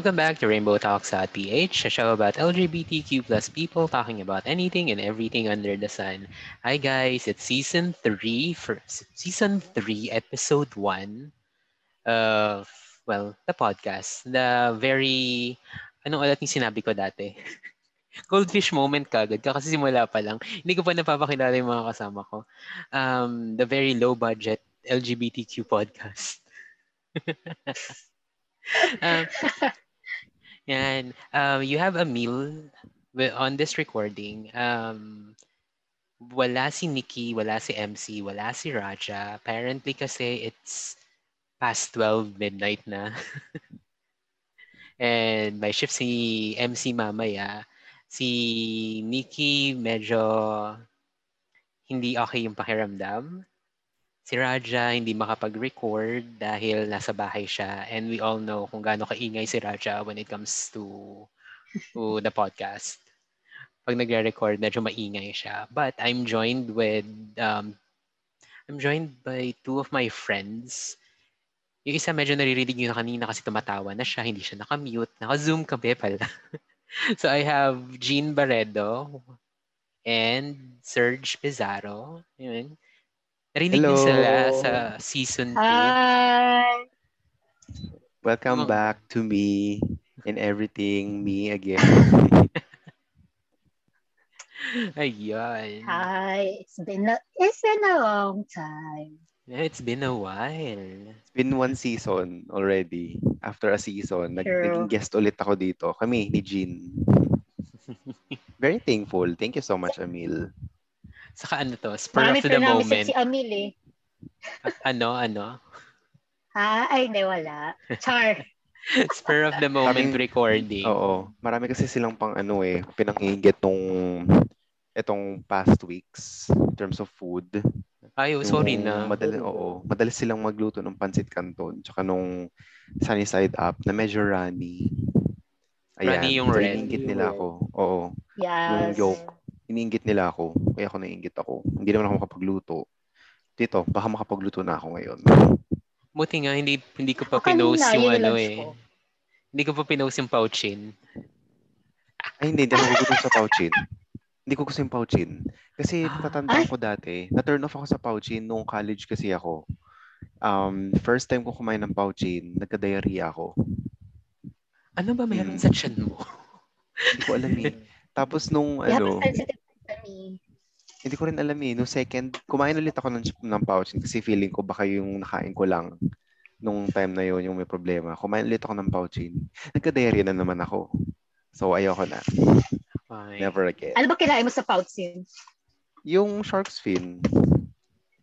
Welcome back to Rainbow Talks PH, a show about LGBTQ plus people talking about anything and everything under the sun. Hi guys, it's season three for season three, episode one of well, the podcast. The very ano ulit yung sinabi ko dati? Goldfish moment kagad kasi simula pa lang. Hindi ko pa napapakilala yung mga kasama ko. Um, the very low budget LGBTQ podcast. um, yan. Um, you have a meal on this recording. Um, wala si Nikki, wala si MC, wala si Raja. Apparently kasi it's past 12 midnight na. And my shift si MC mamaya. Si Nikki medyo hindi okay yung pakiramdam si Raja hindi makapag-record dahil nasa bahay siya and we all know kung gaano kaingay si Raja when it comes to to the podcast. Pag nagre-record, medyo maingay siya. But I'm joined with um, I'm joined by two of my friends. Yung isa medyo naririnig nyo na kanina kasi tumatawa na siya, hindi siya naka-mute. Naka-zoom kami pala. so I have Jean Barredo and Serge Pizarro. Yun. Narinig Hello. niyo sila sa season 2. Hi! Welcome Mga- back to me and everything, me again. Ayun. Hi! It's been a, it's been a long time. It's been a while. It's been one season already. After a season, nag- naging guest ulit ako dito. Kami, ni Jean. Very thankful. Thank you so much, Emil. Saka ano to, spur Marami of the moment. si Amil eh. Ano, ano? Ha? Ay, hindi, wala. Char. spur of the moment Kaming- recording. Oo. Marami kasi silang pang ano eh, pinangingit nung etong past weeks in terms of food. Ay, oh, sorry Yung na. Madali, oo. Madalas silang magluto ng pancit canton tsaka nung sunny side up na medyo runny. Runny yung red. nila ako. Oo. Yes. yolk. Iniinggit nila ako. Kaya ako naiinggit ako. Hindi naman ako makapagluto. Dito, baka makapagluto na ako ngayon. Buti nga, hindi, hindi ko pa kanina, pinost yung yun ano eh. ko. Hindi ko pa pinost yung pouchin. Ay, hindi. Hindi ako gusto sa pouchin. Hindi ko gusto yung pouchin. Kasi Ah. tatandaan Ay. ko dati, na-turn off ako sa pouchin nung college kasi ako. Um, first time ko kumain ng pouchin, nagka-diarrhea ako. Ano ba meron Hmm. sa tiyan mo? Hindi ko alam eh. Tapos nung ano, me. hindi ko rin alam eh. Nung second, kumain ulit ako ng, ng pouchin kasi feeling ko baka yung nakain ko lang nung time na yun yung may problema. Kumain ulit ako ng pouchin. Nagka-diarrhea na naman ako. So ayoko na. Ay. Never again. Ano ba kinain mo sa pouchin? Yung shark's fin.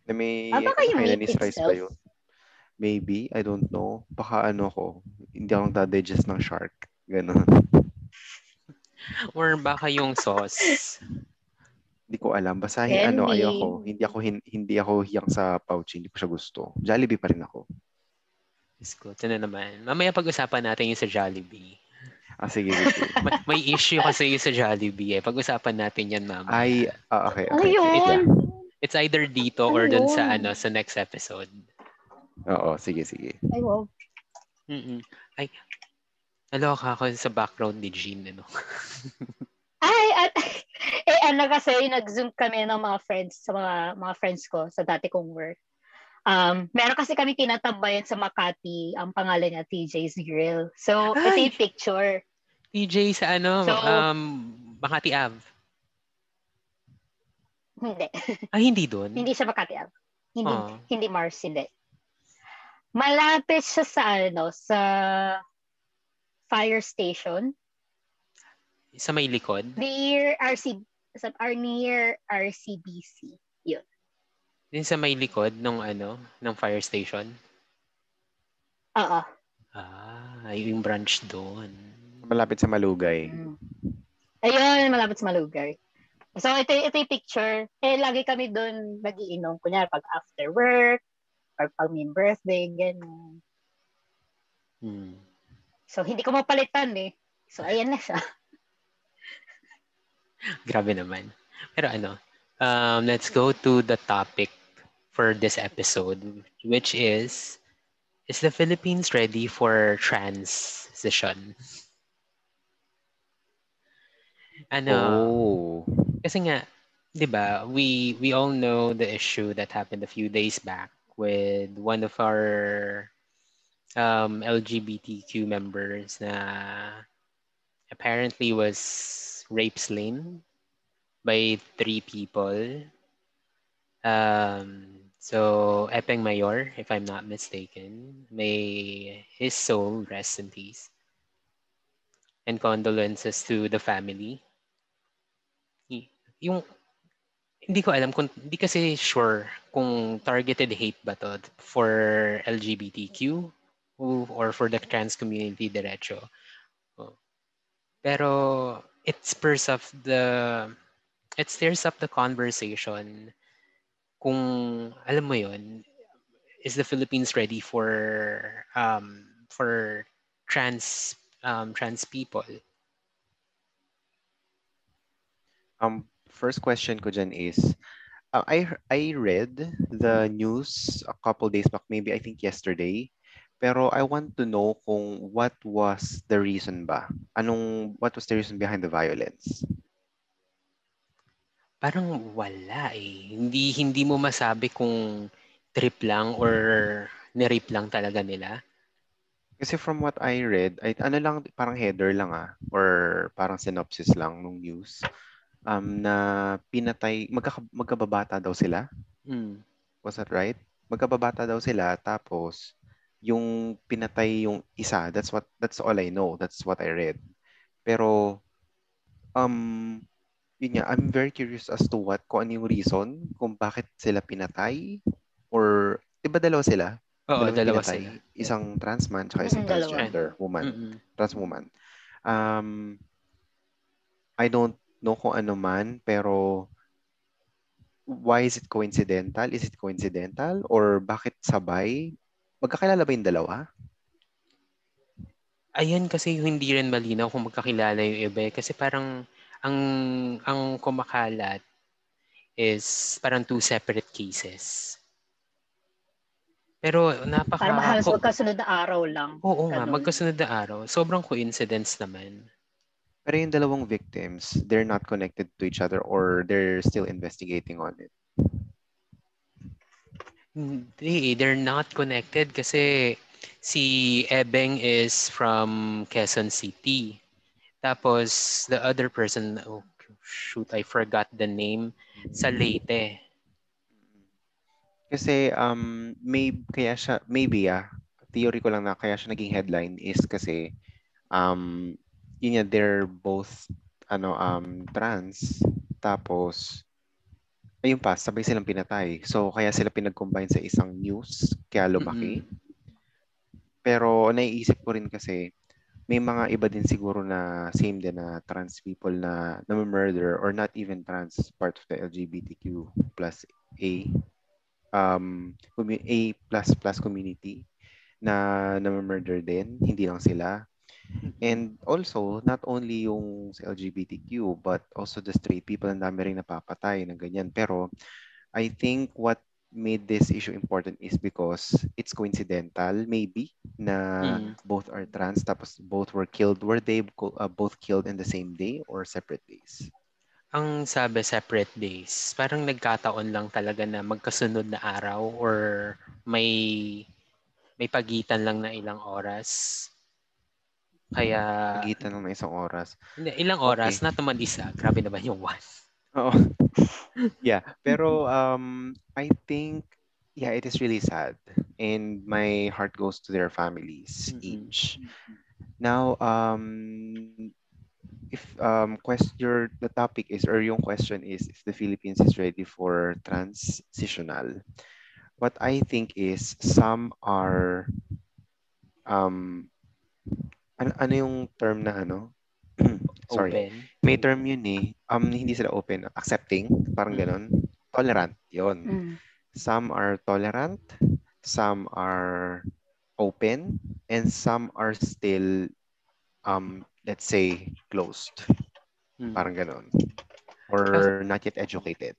Na may Ah, baka yung Hainanese rice ba yun? Maybe, I don't know. Baka ano ko, hindi ako nagda-digest ng shark. Ganon. Or baka yung sauce. Hindi ko alam. Basta hi- ano, ayoko. Hindi ako hin- hindi ako hiyang sa pouch. Hindi ko siya gusto. Jollibee pa rin ako. Diyos ko, ito na naman. Mamaya pag-usapan natin yung sa Jollibee. Ah, sige, sige. may, may issue kasi yung sa Jollibee eh. Pag-usapan natin yan mamaya. Ay, ah, okay, okay. yun? It's either dito or dun sa ano sa next episode. Oo, sige, sige. Ay, wow. Mm-mm. Ay, naloka ako sa background ni Jean. Ano? Ay, at, ano kasi, nag-zoom kami ng mga friends, sa mga, mga friends ko sa dati kong work. Um, meron kasi kami tinatambayan sa Makati, ang pangalan niya TJ's Grill. So, ito Ay! yung picture. TJ sa ano, So- um, Makati Ave. Hindi. Ay, hindi doon. Hindi siya Makati Ave. Hindi, Ah. hindi Mars, hindi. Malapit siya sa ano, sa fire station Sa may likod. near RC sa or near RCBC. Din sa may likod nung ano, ng fire station. Oo. Ah, yung branch doon. Malapit sa Malugay. Mm. Ayun, malapit sa Malugay. So, ito, ito yung picture. Eh, lagi kami doon nagiinom. Kunyari, pag after work, or pag may birthday, gano'n. Hmm. So, hindi ko mapalitan eh. So, ayan na siya. Grabe naman. Pero ano, um, let's go to the topic for this episode, which is, is the Philippines ready for trans transition. Ano, Oh. kasi nga, 'di ba, we we all know the issue that happened a few days back with one of our um, LGBTQ members na apparently was rape slain by three people. Um, so Epeng Mayor, if I'm not mistaken, may his soul rest in peace. And condolences to the family. Yung hindi ko alam kung hindi kasi sure kung targeted hate ba to for LGBTQ or for the trans community diretso. Oh. Pero it spurs of the it stirs up the conversation kung alam mo yon is the Philippines ready for um for trans um trans people Um, first question ko dyan is, uh, I I read the news a couple days back, maybe I think yesterday. Pero I want to know kung what was the reason ba? Anong what was the reason behind the violence? Parang wala eh. Hindi hindi mo masabi kung trip lang or ni-rape lang talaga nila. Kasi from what I read, ay ano lang parang header lang ah or parang synopsis lang nung news. Um na pinatay magka, magkababata daw sila. Mm. Was that right? Magkababata daw sila tapos yung pinatay yung isa. That's what that's all I know. That's what I read. Pero um yun nga, I'm very curious as to what kung ano yung reason kung bakit sila pinatay or iba dalawa sila? Oo, Dalawang dalawa pinatay. sila. Isang trans man tsaka isang Mm, dalawa. transgender woman. Mm-mm. Trans woman. Um I don't know kung ano man pero why is it coincidental? Is it coincidental or bakit sabay? Magkakilala ba yung dalawa? Ayan kasi yung hindi rin malinaw kung magkakilala yung iba eh. Kasi parang ang ang kumakalat is parang two separate cases. Pero napaka Para mahalos ko- magkasunod na araw lang. Oo nga, Ganun. magkasunod na araw. Sobrang coincidence naman. Pero yung dalawang victims, they're not connected to each other or they're still investigating on it. They're not connected kasi si Ebeng is from Quezon City. Tapos the other person, oh shoot, I forgot the name, sa Leyte. Kasi um may kaya siya maybe ah theory ko lang na kaya siya naging headline is kasi um yun nga they're both ano um trans tapos ayun pa sabay silang pinatay. So kaya sila pinag-combine sa isang news kaya lumaki. Pero naiisip ko rin kasi may mga iba din siguro na same din na trans people na na murder or not even trans part of the LGBTQ plus A um A plus plus community na na murder din hindi lang sila and also not only yung sa LGBTQ but also the straight people ang dami rin napapatay ng ganyan pero I think what made this issue important is because it's coincidental maybe na Mm. both are trans tapos both were killed were they uh, both killed in the same day or separate days Ang sabi separate days, parang nagkataon lang talaga na magkasunod na araw or may may pagitan lang na ilang oras. Kaya pagitan ng isang oras hindi, ilang oras, Okay. not naman isa. Grabe naman yung one. Oo. yeah, pero um I think yeah, it is really sad and my heart goes to their families Mhm. each. Now um if um quest your the topic is or yung question is if the Philippines is ready for transitional. What I think is some are um ano, ano yung term na ano? Sorry Open. may term yun eh. Um, hindi sila open. Accepting, parang Mm. ganon. Tolerant, yun. Mm. Some are tolerant, some are open, and some are still, um, let's say, closed. Mm. Parang ganon. Or not yet educated,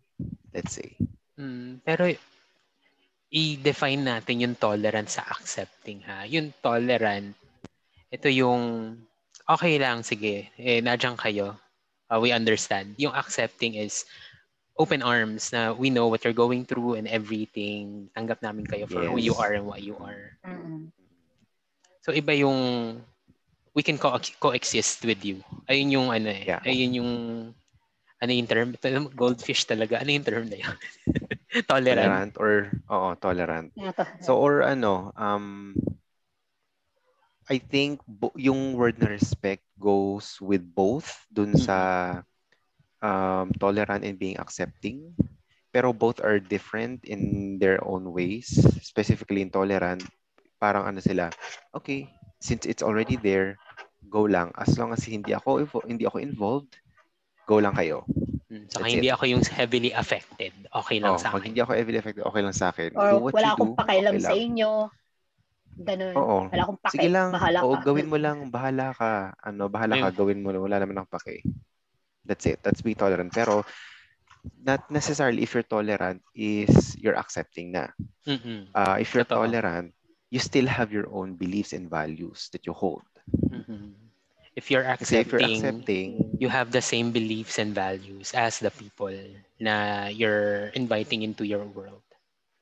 let's say. Mm, pero i-define natin yung tolerant sa accepting ha. Yung tolerant ito yung okay lang, sige, eh, nadyan kayo. Uh, we understand. Yung accepting is open arms na we know what you're going through and everything. Tanggap namin kayo for who you Yes. are and what you are. Mm-mm. So iba yung we can co- coexist with you. Ayun yung ano eh. Yeah. Ayun yung ano yung term? Goldfish talaga. Ano yung term na yun? Tolerant. Tolerant or, oo, tolerant. Ano to? So, or ano, um, I think bo- yung word na respect goes with both dun Mm-hmm. sa um, tolerant and being accepting. Pero both are different in their own ways. Specifically in tolerant, parang ano sila, okay, since it's already there, go lang. As long as hindi ako hindi ako involved, go lang kayo. Mm, Saka That's hindi ako yung heavily affected. Okay lang Oh, sa pag akin. hindi ako heavily affected, okay lang sa akin. Or do what wala you akong do, pakialam okay sa inyo. Ganun. Oo. Wala akong pake. Sige lang. Bahala Oo, ka. gawin mo lang. Bahala ka. Ano, bahala ka. Gawin mo. Wala naman akong pake. That's it. That's be tolerant. Pero, not necessarily if you're tolerant is you're accepting na. Mm-mm. Uh, if you're Totoo. tolerant, you still have your own beliefs and values that you hold. Mhm. If you're Kasi if you're accepting, accepting, you have the same beliefs and values as the people na you're inviting into your world.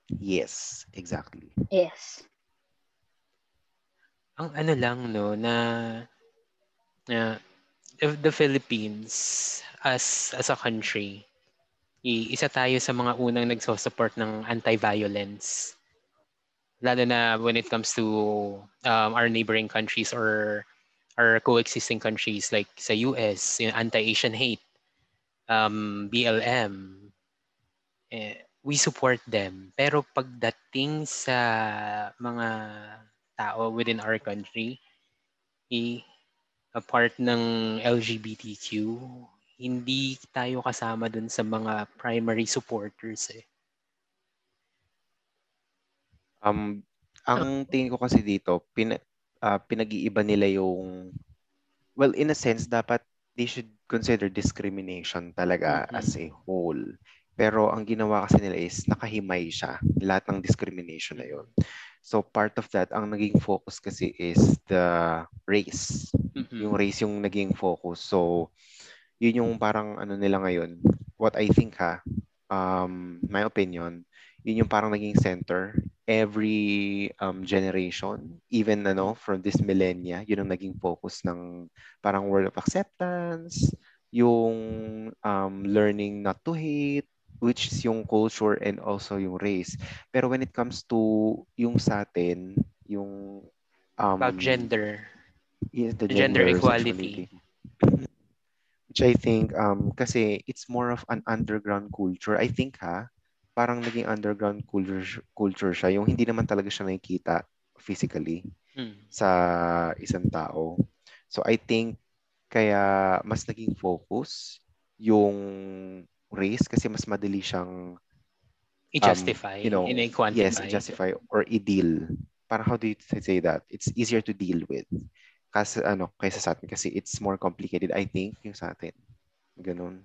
yes, exactly. Yes. Ang ano lang no na na if the Philippines as as a country isa tayo sa mga unang nagso-support ng anti-violence lalo na when it comes to um, our neighboring countries or our coexisting countries like sa US, yung anti-Asian hate, um, BLM, eh, we support them. Pero pagdating sa mga tao within our country, i a part ng LGBTQ, hindi tayo kasama dun sa mga primary supporters eh. Um, ang tingin ko kasi dito, pin, ah, pinag-iiba nila yung, well, in a sense, dapat they should consider discrimination talaga Mhm. as a whole. Pero ang ginawa kasi nila is nakahimay siya, lahat ng discrimination na yun. So part of that, ang naging focus kasi is the race. Mhm. Yung race yung naging focus. So yun yung parang ano nila ngayon. What I think ha, um, my opinion, yun yung parang naging center every um, generation, even ano, from this millennia, yun ang naging focus ng parang word of acceptance, yung um, learning not to hate, which is yung culture and also yung race. Pero when it comes to yung sa atin, yung um, About gender. yes, the gender gender, equality. Which I think, um, kasi it's more of an underground culture. I think ha, parang naging underground culture, culture siya. Yung hindi naman talaga siya nakikita physically Mm. sa isang tao. So I think kaya mas naging focus yung race kasi mas madali siyang I-justify, you know, in-quantify. yes, justify or i-deal. Parang how do you say that? It's easier to deal with. Kasi ano, kaysa sa atin kasi it's more complicated I think yung sa atin. Ganun.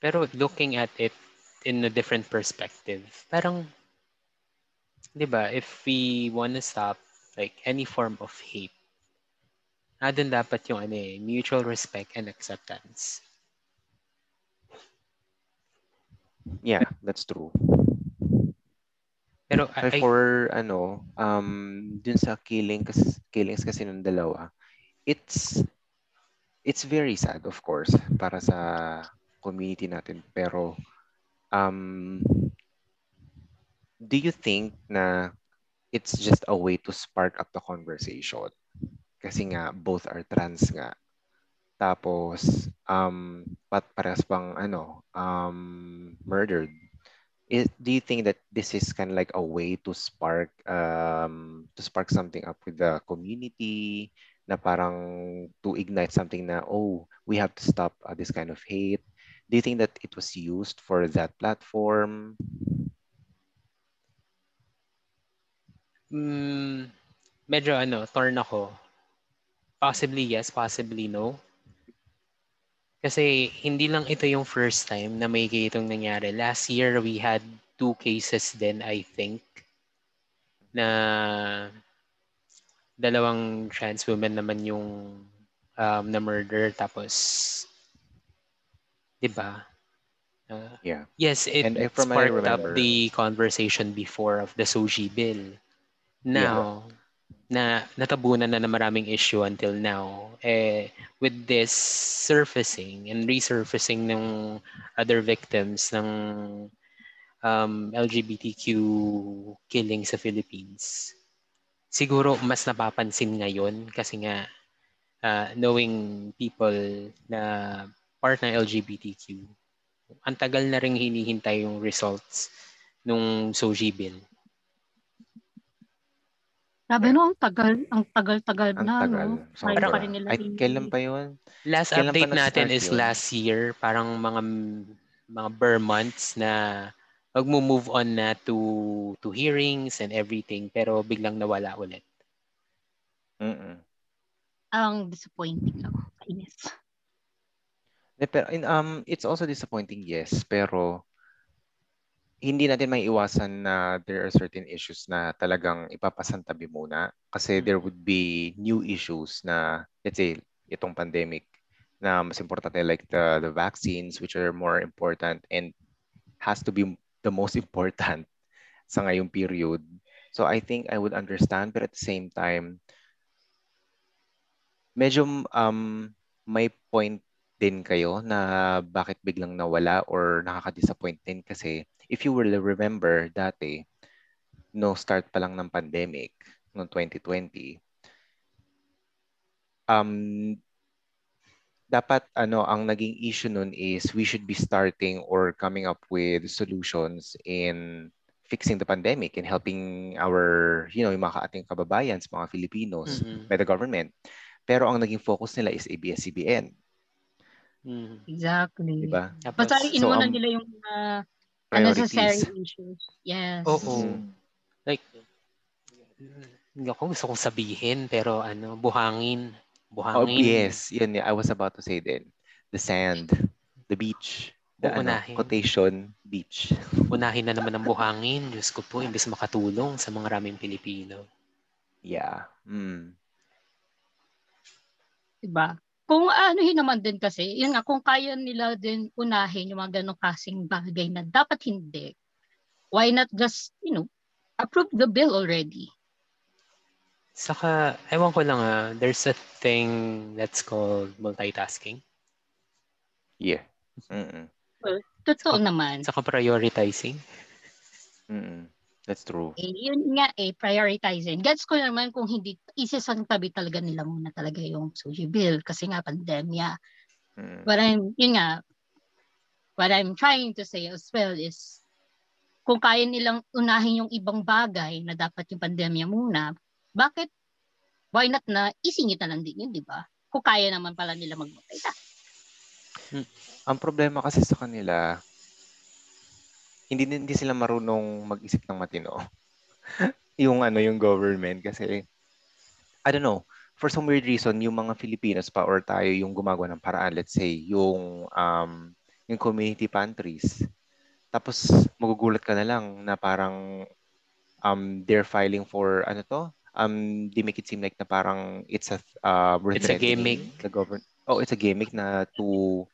Pero looking at it in a different perspective, parang, di ba, if we wanna stop like any form of hate, nandun dapat yung ano eh, mutual respect and acceptance. Yeah, that's true. Pero I- for ano, um dun sa killing kasi killings kasi ng dalawa, it's it's very sad of course para sa community natin pero um do you think na it's just a way to spark up the conversation? Kasi nga both are trans nga. Tapos um pat parehas pang ano um murdered is, do you think that this is kind of like a way to spark um to spark something up with the community na parang to ignite something na oh we have to stop uh, this kind of hate do you think that it was used for that platform mm, medyo ano, torn ako. Possibly yes, possibly no. Kasi hindi lang ito yung first time na may itong nangyari. Last year, we had two cases then, I think, na dalawang trans women naman yung um, na murder tapos 'di ba? Uh, Yeah. yes, it And if from I sparked up remember- the conversation before of the Soji bill. Now, na natabunan na ng maraming issue until now. Eh, with this surfacing and resurfacing ng other victims ng um, LGBTQ killing sa Philippines, siguro mas napapansin ngayon kasi nga uh, knowing people na part ng LGBTQ, ang tagal na rin hinihintay yung results nung Soji bill. Sabi no, ang tagal, ang tagal-tagal Ang na, tagal. no? Sobra. Kaya pa rin nila Ay, kailan pa yun? Last Kailan update natin nag-start is yun? last year, parang mga mga bare months na magmo-move on na to to hearings and everything pero biglang nawala ulit. Mm-mm. Ang disappointing lang. Kainis. De, pero, in, um, it's also disappointing, yes. Pero, hindi natin may iwasan na there are certain issues na talagang ipapasantabi muna. Kasi there would be new issues na, let's say, itong pandemic na mas importante like the, the vaccines which are more important and has to be the most important sa ngayong period. So I think I would understand but at the same time, medyo um, may point din kayo na bakit biglang nawala or nakaka-disappoint din kasi if you will remember dati, no start pa lang ng pandemic noong 2020, um, dapat ano ang naging issue nun is we should be starting or coming up with solutions in fixing the pandemic and helping our you know yung mga ating kababayan mga Filipinos Mhm. by the government pero ang naging focus nila is ABS-CBN Mhm. Exactly. di ba Tapos, Basta So, inuuna um, nila yung uh, priorities unnecessary issues. Yes. Oo. Mm. like hindi ako gusto kong sabihin pero ano buhangin Oh, buhangin yes. Yun, I was about to say din. The sand, the beach, the ano, Uunahin. quotation, beach. unahin na naman ang buhangin Diyos ko po imbes makatulong sa mga raming Pilipino Yeah. Mm. Diba? Kung anuhin naman din kasi, yun nga, kung kaya nila din unahin yung mga ganong kasing bagay na dapat hindi, why not just, you know, approve the bill already? Saka, ewan ko lang ah, there's a thing that's called multitasking. Yeah. Mm-mm. Totoo naman. Saka prioritizing. Mm-mm. That's true. Eh, yun nga eh, prioritizing. Gets ko naman kung hindi, isasang tabi talaga nila muna talaga yung Soji bill kasi nga pandemya. Mm. But I'm, yun nga, what I'm trying to say as well is, kung kaya nilang unahin yung ibang bagay na dapat yung pandemya muna, bakit, why not na isingit na lang din yun, di ba? Kung kaya naman pala nila mag-multitask. Ang problema kasi sa kanila, hindi hindi sila marunong mag-isip ng matino. yung ano, yung government kasi I don't know, for some weird reason yung mga Filipinos pa or tayo yung gumagawa ng paraan, let's say, yung um yung community pantries. Tapos magugulat ka na lang na parang um they're filing for ano to? Um they make it seem like na parang it's a uh, It's a gimmick. The government. Oh, it's a gimmick na to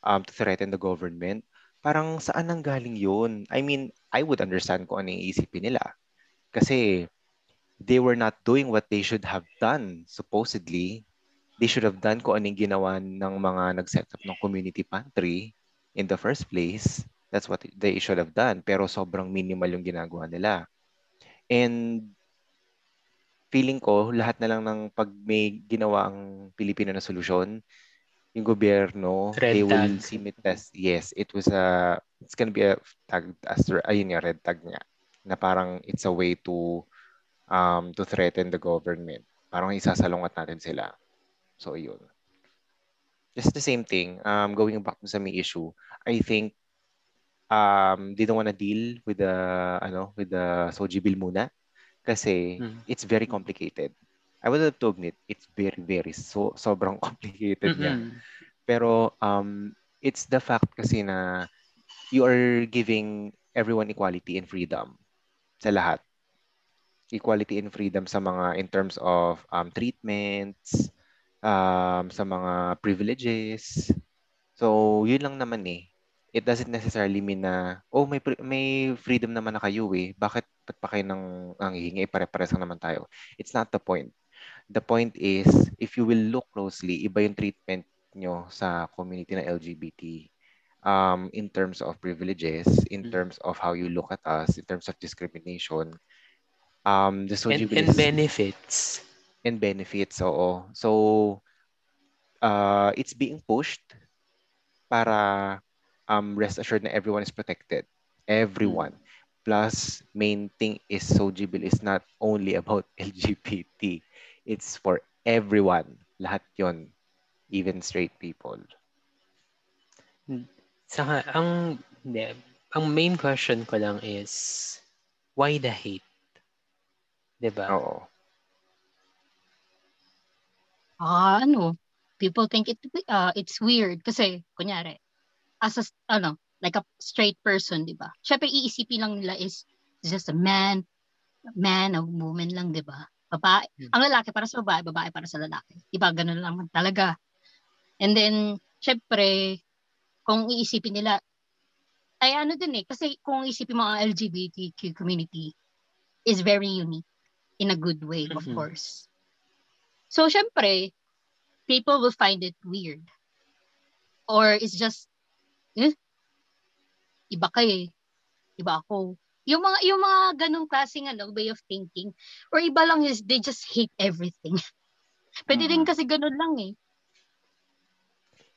um to threaten the government. Parang saan nang galing yun? I mean, I would understand kung ano yung isipin nila. Kasi they were not doing what they should have done, supposedly. They should have done kung anong ginawa ng mga nag-set up ng community pantry in the first place. That's what they should have done. Pero sobrang minimal yung ginagawa nila. And feeling ko, lahat na lang ng pag may ginawa ang Pilipino na solusyon, yung gobyerno, Red they will tag. seem it as, yes, it was a, it's gonna be a tag, as, ayun nga, red tag nga, na parang it's a way to, um, to threaten the government. Parang isasalungat natin sila. So, yun. Just the same thing, um, going back to sa may issue, I think, um, they don't wanna deal with the, ano, with the Soji bill muna. Kasi, Mm. it's very complicated. I would have to admit, it's very, very, so, sobrang complicated niya. Mm-mm. Pero um, it's the fact kasi na you are giving everyone equality and freedom sa lahat. equality and freedom sa mga in terms of um, treatments, um, sa mga privileges. So, yun lang naman eh. It doesn't necessarily mean na, oh, may, may freedom naman na kayo eh. Bakit ba't pa kayo nang, nang hihingi? Pare-pares naman tayo. It's not the point. The point is, if you will look closely, iba yung treatment nyo sa community na LGBT um, in terms of privileges, in mm. terms of how you look at us, in terms of discrimination. Um, the and, and benefits. And benefits, oo. So, uh, it's being pushed para um, rest assured na everyone is protected. Everyone. Mm. Plus, main thing is Sojibil is not only about LGBT. It's for everyone. Lahat yon Even straight people. Saka, ang, ang main question ko lang is, why the hate? Diba? Oo. Ah, ano, people think it uh, it's weird kasi kunyari as a, ano, like a straight person, 'di ba? Syempre iisipin lang nila is just a man, man, a woman lang, 'di ba? Babae, hmm. ang lalaki para sa babae, babae para sa lalaki. 'Di ba? Ganun lang talaga. And then syempre kung iisipin nila ay ano din eh kasi kung iisipin mo ang LGBTQ community is very unique in a good way, of mm-hmm. course. So syempre people will find it weird. Or it's just, eh, iba kay eh. Iba ako. Yung mga, yung mga ganong klaseng ano, way of thinking. Or iba lang is, they just hate everything. Pwede hmm. din kasi ganun lang eh.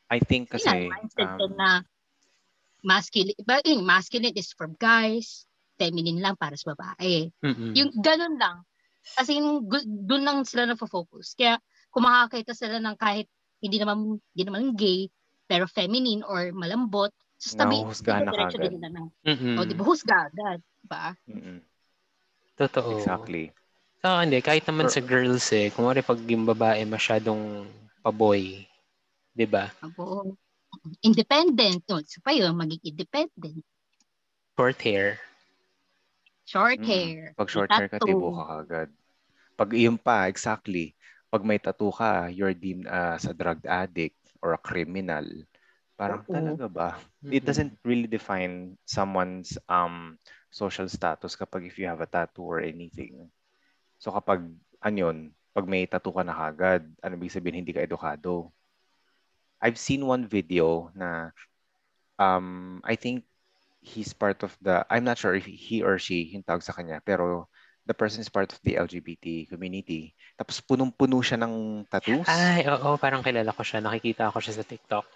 I think kasi... Yan, um, na masculine, but yung masculine is for guys, feminine lang para sa babae. Mm-hmm. Yung ganun lang. Kasi yung doon lang sila na-focus. Kaya kung makakita sila ng kahit hindi naman hindi naman gay pero feminine or malambot so sabi husgahan na kagad mm-hmm. o di ba husga agad ba mm-hmm. totoo. Exactly. So hindi kahit naman For, sa girls eh kung wari pag yung babae masyadong paboy di ba Abo, independent. No so pa yun magiging independent. Short hair. Short mm. hair. Pag short hair ka tibo ka agad pag iyon pa exactly. Pag may tattoo ka, you're deemed as a drug addict or a criminal. Parang Oo. talaga ba? Mm-hmm. It doesn't really define someone's um social status kapag if you have a tattoo or anything. So kapag anyon, pag may tattoo ka na kagad, ano ibig sabihin hindi ka edukado? I've seen one video na um I think he's part of the I'm not sure if he or she yung tawag sa kanya pero the person is part of the LGBT community. Tapos punong-puno siya ng tattoos. Ay, oo, parang kilala ko siya. Nakikita ko siya sa TikTok.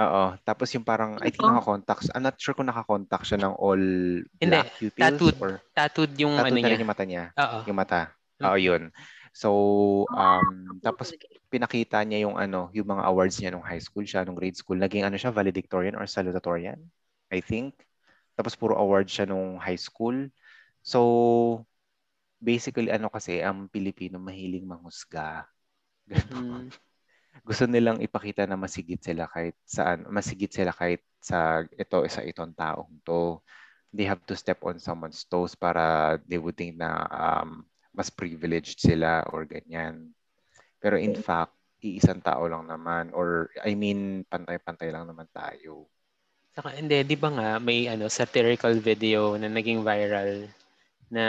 Oo. Tapos yung parang, I think naka-contacts. I'm not sure kung naka-contact siya ng all black Hindi, pupils. Tattooed, or, tattooed yung tattooed ano niya. yung mata niya. Oo. Yung mata. Mm. Oo, yun. So, um, tapos pinakita niya yung ano, yung mga awards niya nung high school siya, nung grade school. Naging ano siya, valedictorian or salutatorian, I think. Tapos puro award siya nung high school. So, basically ano kasi ang Pilipino mahiling manghusga. Mm. Gusto nilang ipakita na masigit sila kahit saan, masigit sila kahit sa ito sa itong taong to. They have to step on someone's toes para they would think na um, mas privileged sila or ganyan. Pero in okay. fact, iisang tao lang naman or I mean pantay-pantay lang naman tayo. Saka hindi, 'di ba nga may ano satirical video na naging viral na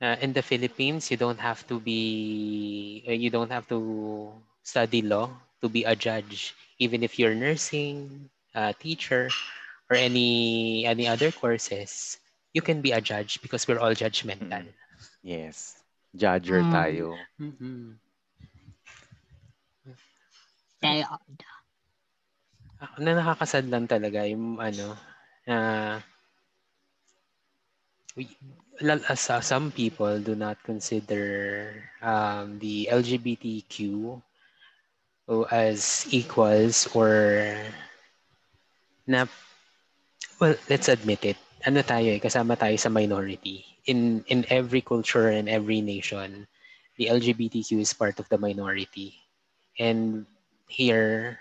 uh, in the Philippines, you don't have to be, uh, you don't have to study law to be a judge, even if you're nursing, uh, teacher, or any any other courses. You can be a judge because we're all judgmental. Yes. Judger mm. tayo. Mm-hmm. Ako na nakakasad lang talaga yung ano, uh, uh, some people do not consider um, the LGBTQ as equals or na well let's admit it. Ano tayo eh kasama tayo sa minority. In in every culture and every nation the LGBTQ is part of the minority. And here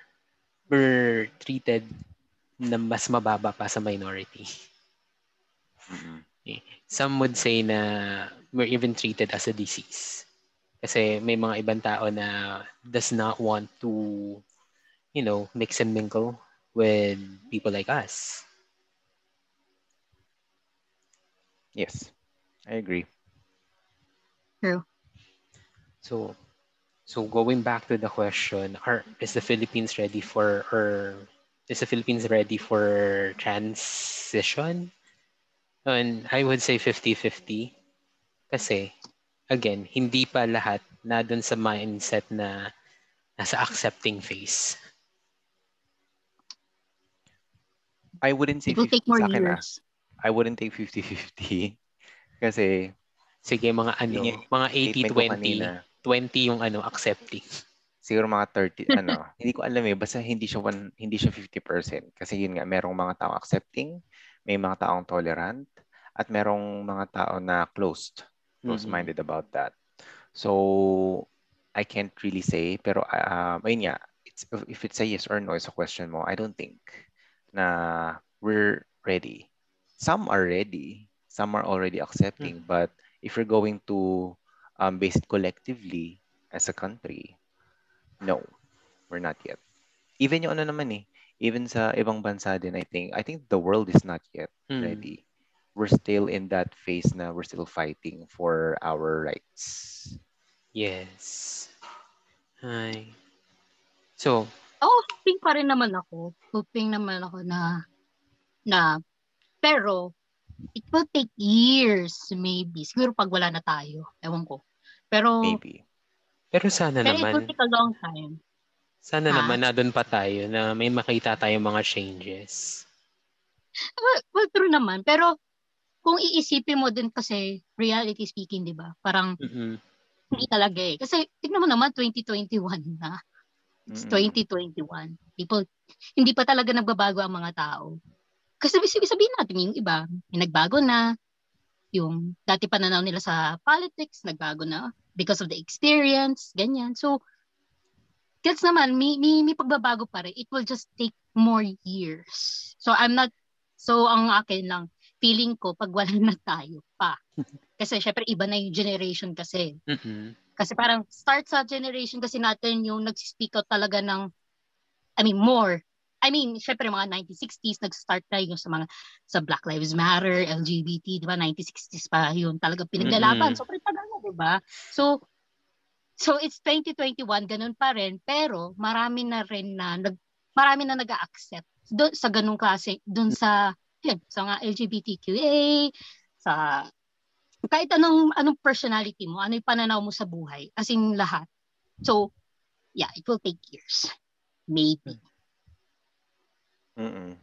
we're treated na mas mababa pa sa minority. Mm-hmm. Some would say na we're even treated as a disease. Kasi may mga ibang tao na does not want to, you know, mix and mingle with people like us. Yes, I agree. True. So, so going back to the question, are is the Philippines ready for or is the Philippines ready for transition? And I would say 50-50. Kasi, again, hindi pa lahat na dun sa mindset na nasa accepting phase. I wouldn't say It will 50 take more sa akin, ah. years. I wouldn't take 50-50. Kasi, Sige, mga ano, Yun yung mga statement ko 80-20. kanina, 20 yung ano, accepting. siguro mga 30, ano, hindi ko alam eh, basta hindi siya, one, hindi siya 50%. Kasi yun nga, merong mga taong accepting, may mga taong tolerant, at merong mga tao na closed, closed-minded about that. So, I can't really say, pero uh, ayun nga, it's, if it's a yes or no, it's a question mo, I don't think na we're ready. Some are ready, some are already accepting, but if you're going to um, base it collectively as a country, no, we're not yet. Even yung ano naman eh, even sa ibang bansa din, I think, I think the world is not yet Mm. ready. We're still in that phase na we're still fighting for our rights. Yes. Hi. So, Oh, hoping pa rin naman ako. Hoping naman ako na na pero it will take years maybe. Siguro pag wala na tayo. Ewan ko. Pero Maybe. pero sana pero it will naman, take a long time. Sana Ah. naman na doon pa tayo na may makita tayong mga changes. Well, well, true naman. Pero kung iisipin mo din kasi reality speaking, 'di ba? Parang Mm-mm. hindi talaga eh. Kasi tignan mo naman 2021 na. It's Mm-mm. 2021. People hindi pa talaga nagbabago ang mga tao. Kasi sabi- sabihin natin yung iba, may nagbago na. Yung dati pananaw nila sa politics, nagbago na because of the experience, ganyan. So, gets naman, may, may, may pagbabago pa rin. It will just take more years. So, I'm not, so ang akin lang, feeling ko, pag wala na tayo pa. Kasi syempre, iba na yung generation kasi. Mm-mm. Kasi parang start sa generation kasi natin yung nag-speak out talaga ng, I mean, more. I mean, syempre mga 1960s, nag-start na yung sa mga, sa Black Lives Matter, LGBT, di ba? 1960s pa yun talaga pinaglalaban. Mm-mm. Sobrang tagal na, di ba? So, so it's 2021, ganun pa rin. Pero marami na rin na, nag, marami na nag-accept doon sa ganung klase, doon sa, yun, sa mga LGBTQA, sa kahit anong anong personality mo, ano yung pananaw mo sa buhay, as in lahat. So, yeah, it will take years. Maybe. Mm-mm.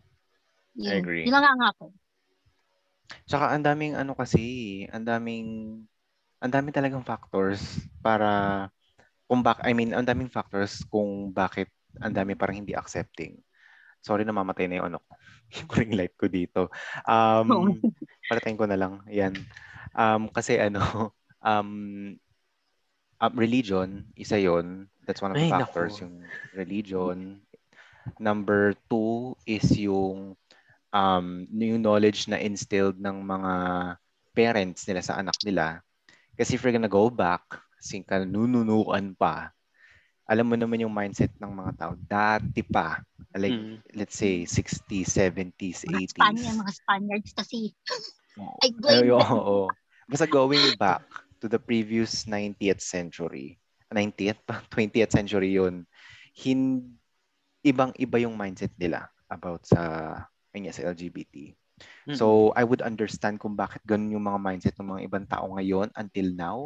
Yun. I agree. Yun lang nga ako. Tsaka ang daming ano kasi, ang daming ang daming talagang factors para kung bak I mean, ang daming factors kung bakit ang dami parang hindi accepting. Sorry na mamatay na yung ano yung ring light ko dito. Um, palatayin ko na lang. Yan. Um, kasi ano, um, um, religion, isa yon That's one of the Ay, factors, naku. yung religion. Number two is yung um, yung knowledge na instilled ng mga parents nila sa anak nila. Kasi if you're gonna go back, kasi kanununuan pa, alam mo naman yung mindset ng mga tao, dati pa, like, Mm. let's say, 60s, 70s, Mga 80s. Spaniard, mga Spaniards kasi. I blame Ay, oo, oo. Basta going back to the previous 90th century, 90th pa, 20th century yun, hin, ibang-iba yung mindset nila about sa, nga, sa LGBT. So, I would understand kung bakit ganun yung mga mindset ng mga ibang tao ngayon until now.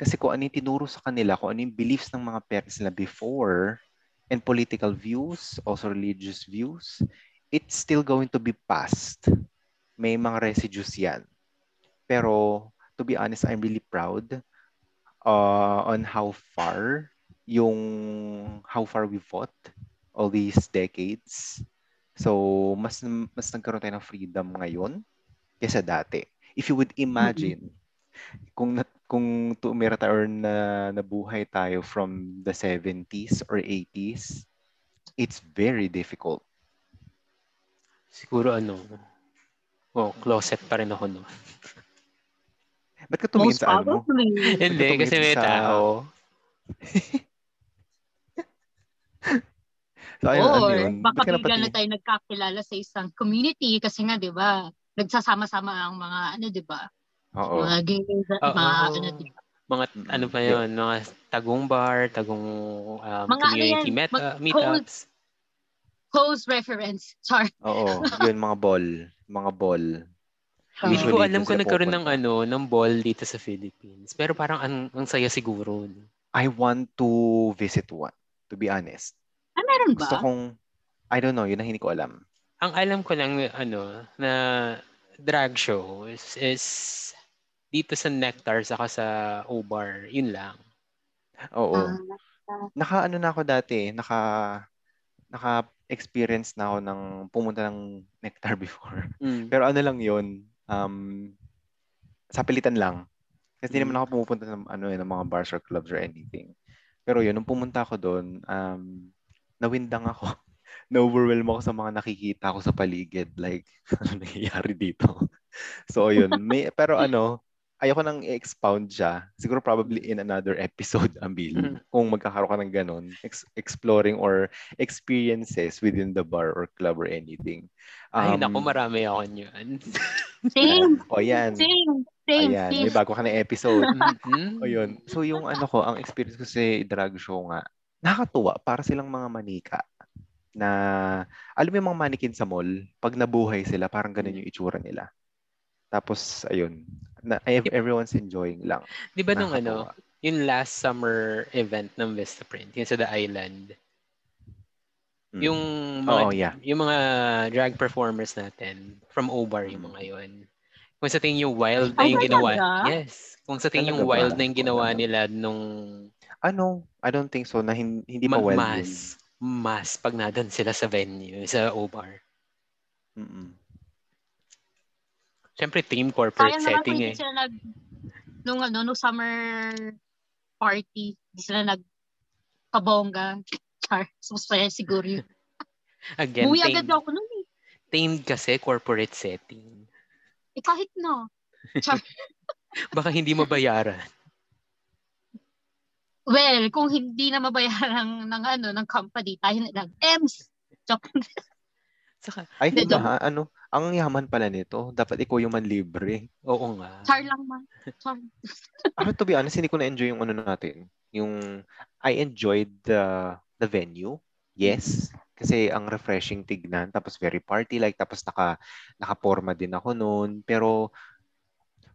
Kasi kung ano yung tinuro sa kanila, kung ano yung beliefs ng mga parents nila before, and political views, also religious views, it's still going to be passed. May mga residues yan. Pero, to be honest, I'm really proud uh, on how far yung how far we fought all these decades. So, mas mas nagkaroon tayo ng freedom ngayon kaysa dati. If you would imagine kung na, kung tumira tayo or na nabuhay tayo from the 70s or 80s, it's very difficult. Siguro ano, Oh, closet pa rin ako no. Ba't ka tumingin sa ano. Hindi, kasi may tao. So, ayun, ano Or yun? baka bigla na tayo nagkakilala sa isang community kasi nga, di ba, nagsasama-sama ang mga, ano, di ba, Oo. mga gay, mga, ano, di ba, Mga, ano pa yun, mga tagong bar, tagong um, Mga ano community yan, met, mag- uh, meetups. close reference. Sorry. Oo. Yun, mga ball. Mga ball. Hindi ko alam kung nagkaroon ng ano, ng ball dito sa Philippines. Pero parang ang, ang saya siguro. I want to visit one, to be honest. Meron Gusto ba? kong, I don't know, yun ang hindi ko alam. Ang alam ko lang ano na drag show is, is dito sa Nectar saka sa O-Bar. Yun lang. Oo. Ah, naka ano na ako dati, naka naka experience na ako ng pumunta ng Nectar before. Mm. Pero ano lang 'yun, um sa pilitan lang. Kasi hindi Mm. naman ako pumupunta ng ano eh, ng mga bars or clubs or anything. Pero 'yun, nung pumunta ako doon, um nawindang ako. Na-overwhelm ako sa mga nakikita ko sa paligid. Like, ano nangyayari dito? so, yun. May, pero ano, ayoko nang i-expound siya. Siguro probably in another episode, Ambil. Mhm. Kung magkakaroon ka ng ganun. Ex- exploring or experiences within the bar or club or anything. Ay, Um, naku, marami ako niyan. Same. O yan. Same. Same. Ayan, same. may bago ka na episode. Mhm. O yun. So yung ano ko, ang experience ko sa drag show nga, nakakatuwa para silang mga manika na alam mo yung mga mannequin sa mall, pag nabuhay sila, parang ganun yung itsura nila. Tapos, ayun, na, ev- everyone's enjoying lang. Di ba nung ano, yung last summer event ng Vistaprint, yung sa The Island, Mm. yung mga, Oo, yeah. yung mga drag performers natin from O-Bar yung mga yun. Kung sa tingin yung wild na Ay, yung ginawa. Yes. Kung sa tingin yung wild na yung ginawa nila nung Ano? I don't think so na hin- hindi pa ma- well mas, mas pag nadan sila sa venue, sa O-Bar. Mm-mm. Siyempre, team corporate naman kung setting hindi eh. sila nag, nung ano, nung summer party, hindi sila nag kabongga. Char, sumasaya siguro yun. Again, Buwi agad ako nun eh. tamed kasi corporate setting. Eh kahit na. Char. Baka hindi mabayaran. Well, kung hindi na mabayaran ng, ng ano, ng company, tayo na lang. EMS! Joke. Saka, Ay, Hindi, ha? Ano? Ang yaman pala nito. Dapat ikaw yung manlibre. oo nga. Char lang man. Char. Ako, to be honest, hindi ko na-enjoy yung ano natin. Yung, I enjoyed the, the venue. Yes. Kasi ang refreshing tignan. Tapos very party-like. Tapos naka, nakaporma din ako noon. Pero,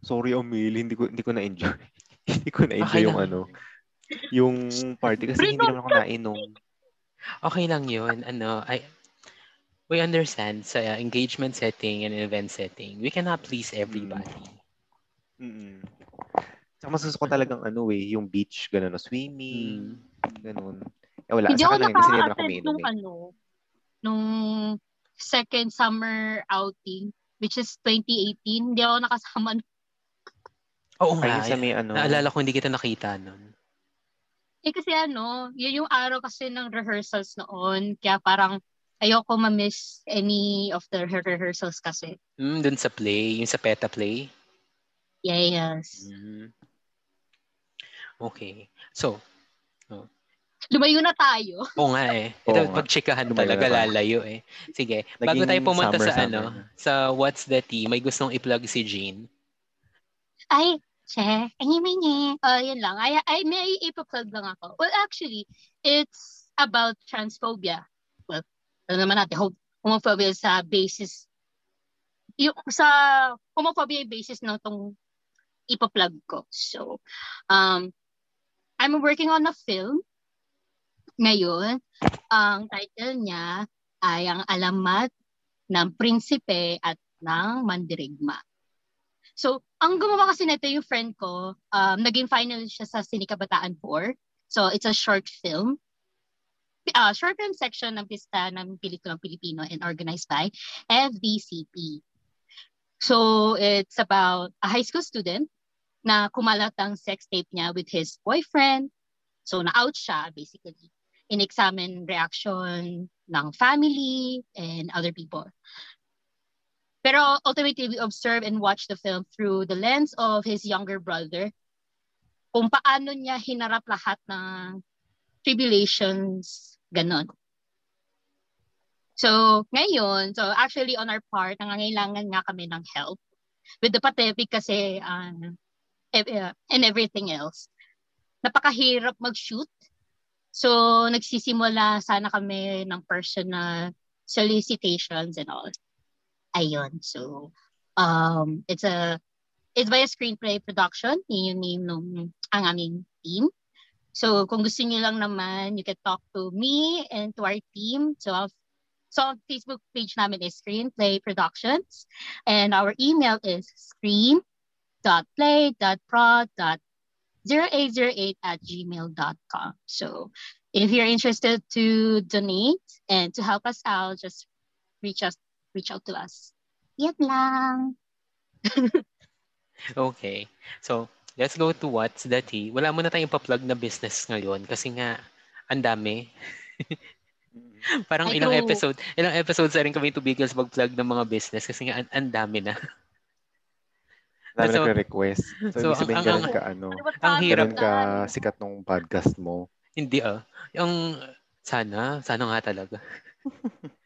sorry, Omil, hindi ko, hindi ko na-enjoy. hindi ko na-enjoy Okay yung lang. ano. Yung party. Kasi hindi naman ako nainom. Okay lang yun. Ano, I, we understand sa engagement setting and event setting, we cannot please everybody. Mm-mm. Tsaka mas gusto ko talagang ano eh, yung beach, gano'n, no, swimming, Mm. gano'n. Eh, wala, Hindi ako nakaka-attend nung eh. ano, nung second summer outing, which is 2018. Hindi ako nakasama. Oo nga. yung sa may ano, Naalala ko hindi kita nakita nun. Eh kasi ano, yun yung araw kasi ng rehearsals noon. Kaya parang ayoko ma-miss any of the re- rehearsals kasi. Mm, dun sa play, yung sa PETA play. Yes. Mm. Okay. So, Lumayo na tayo. oo nga eh. Oo Ito, nga. pagchikahan Lumayo talaga na tayo. lalayo eh. Sige, bago Naging tayo pumunta summer, sa summer ano, na. sa What's the Tea, may gustong i-plug si Jean. Ay, che, nye. Uh, yun lang. Ay, ay, may ipa-plug lang ako. Well, actually, it's about transphobia. Well, alam naman natin, hom- homophobia sa basis, yung sa homophobia yung basis ng tong ipa-plug ko. So, um, I'm working on a film ngayon. Ang title niya ay ang alamat ng prinsipe at ng mandirigma. So, ang gumawa kasi nito yung friend ko, um, naging final siya sa Sinikabataan 4. So, it's a short film. Uh, short film section ng pista ng pelikulang Pilipino and organized by FDCP. So, it's about a high school student na kumalat ang sex tape niya with his boyfriend. So, na-out siya, basically. In-examine reaction ng family and other people. Pero ultimately, we observe and watch the film through the lens of his younger brother. Kung paano niya hinarap lahat ng tribulations, ganon. So, ngayon, so actually on our part, nangangailangan nga kami ng help. With the pandemic kasi, uh, and everything else, napakahirap mag-shoot. So, nagsisimula sana kami ng personal solicitations and all. Ayun. So, um, it's a, it's by a screenplay production. Yun yung name nung ang aming team. So, kung gusto niyo lang naman, you can talk to me and to our team. So, so Facebook page namin is Screenplay Productions. And our email is screen.play.prod.0808 at gmail.com. So, if you're interested to donate and to help us out, just reach us reach out to us. Yan lang. okay. So, let's go to what's the tea. Wala muna tayong pa-plug na business ngayon kasi nga ang dami. Parang Ay, ilang true. episode, ilang episodes na rin kami to Bigels mag-plug ng mga business kasi nga ang, ang dami na. Dami So- nagre-request. So, so, ibig sabihin ang- ganun ang- ka, ano, Ang hirap. ka sikat nung podcast mo. Hindi ah. Yung sana, sana nga talaga.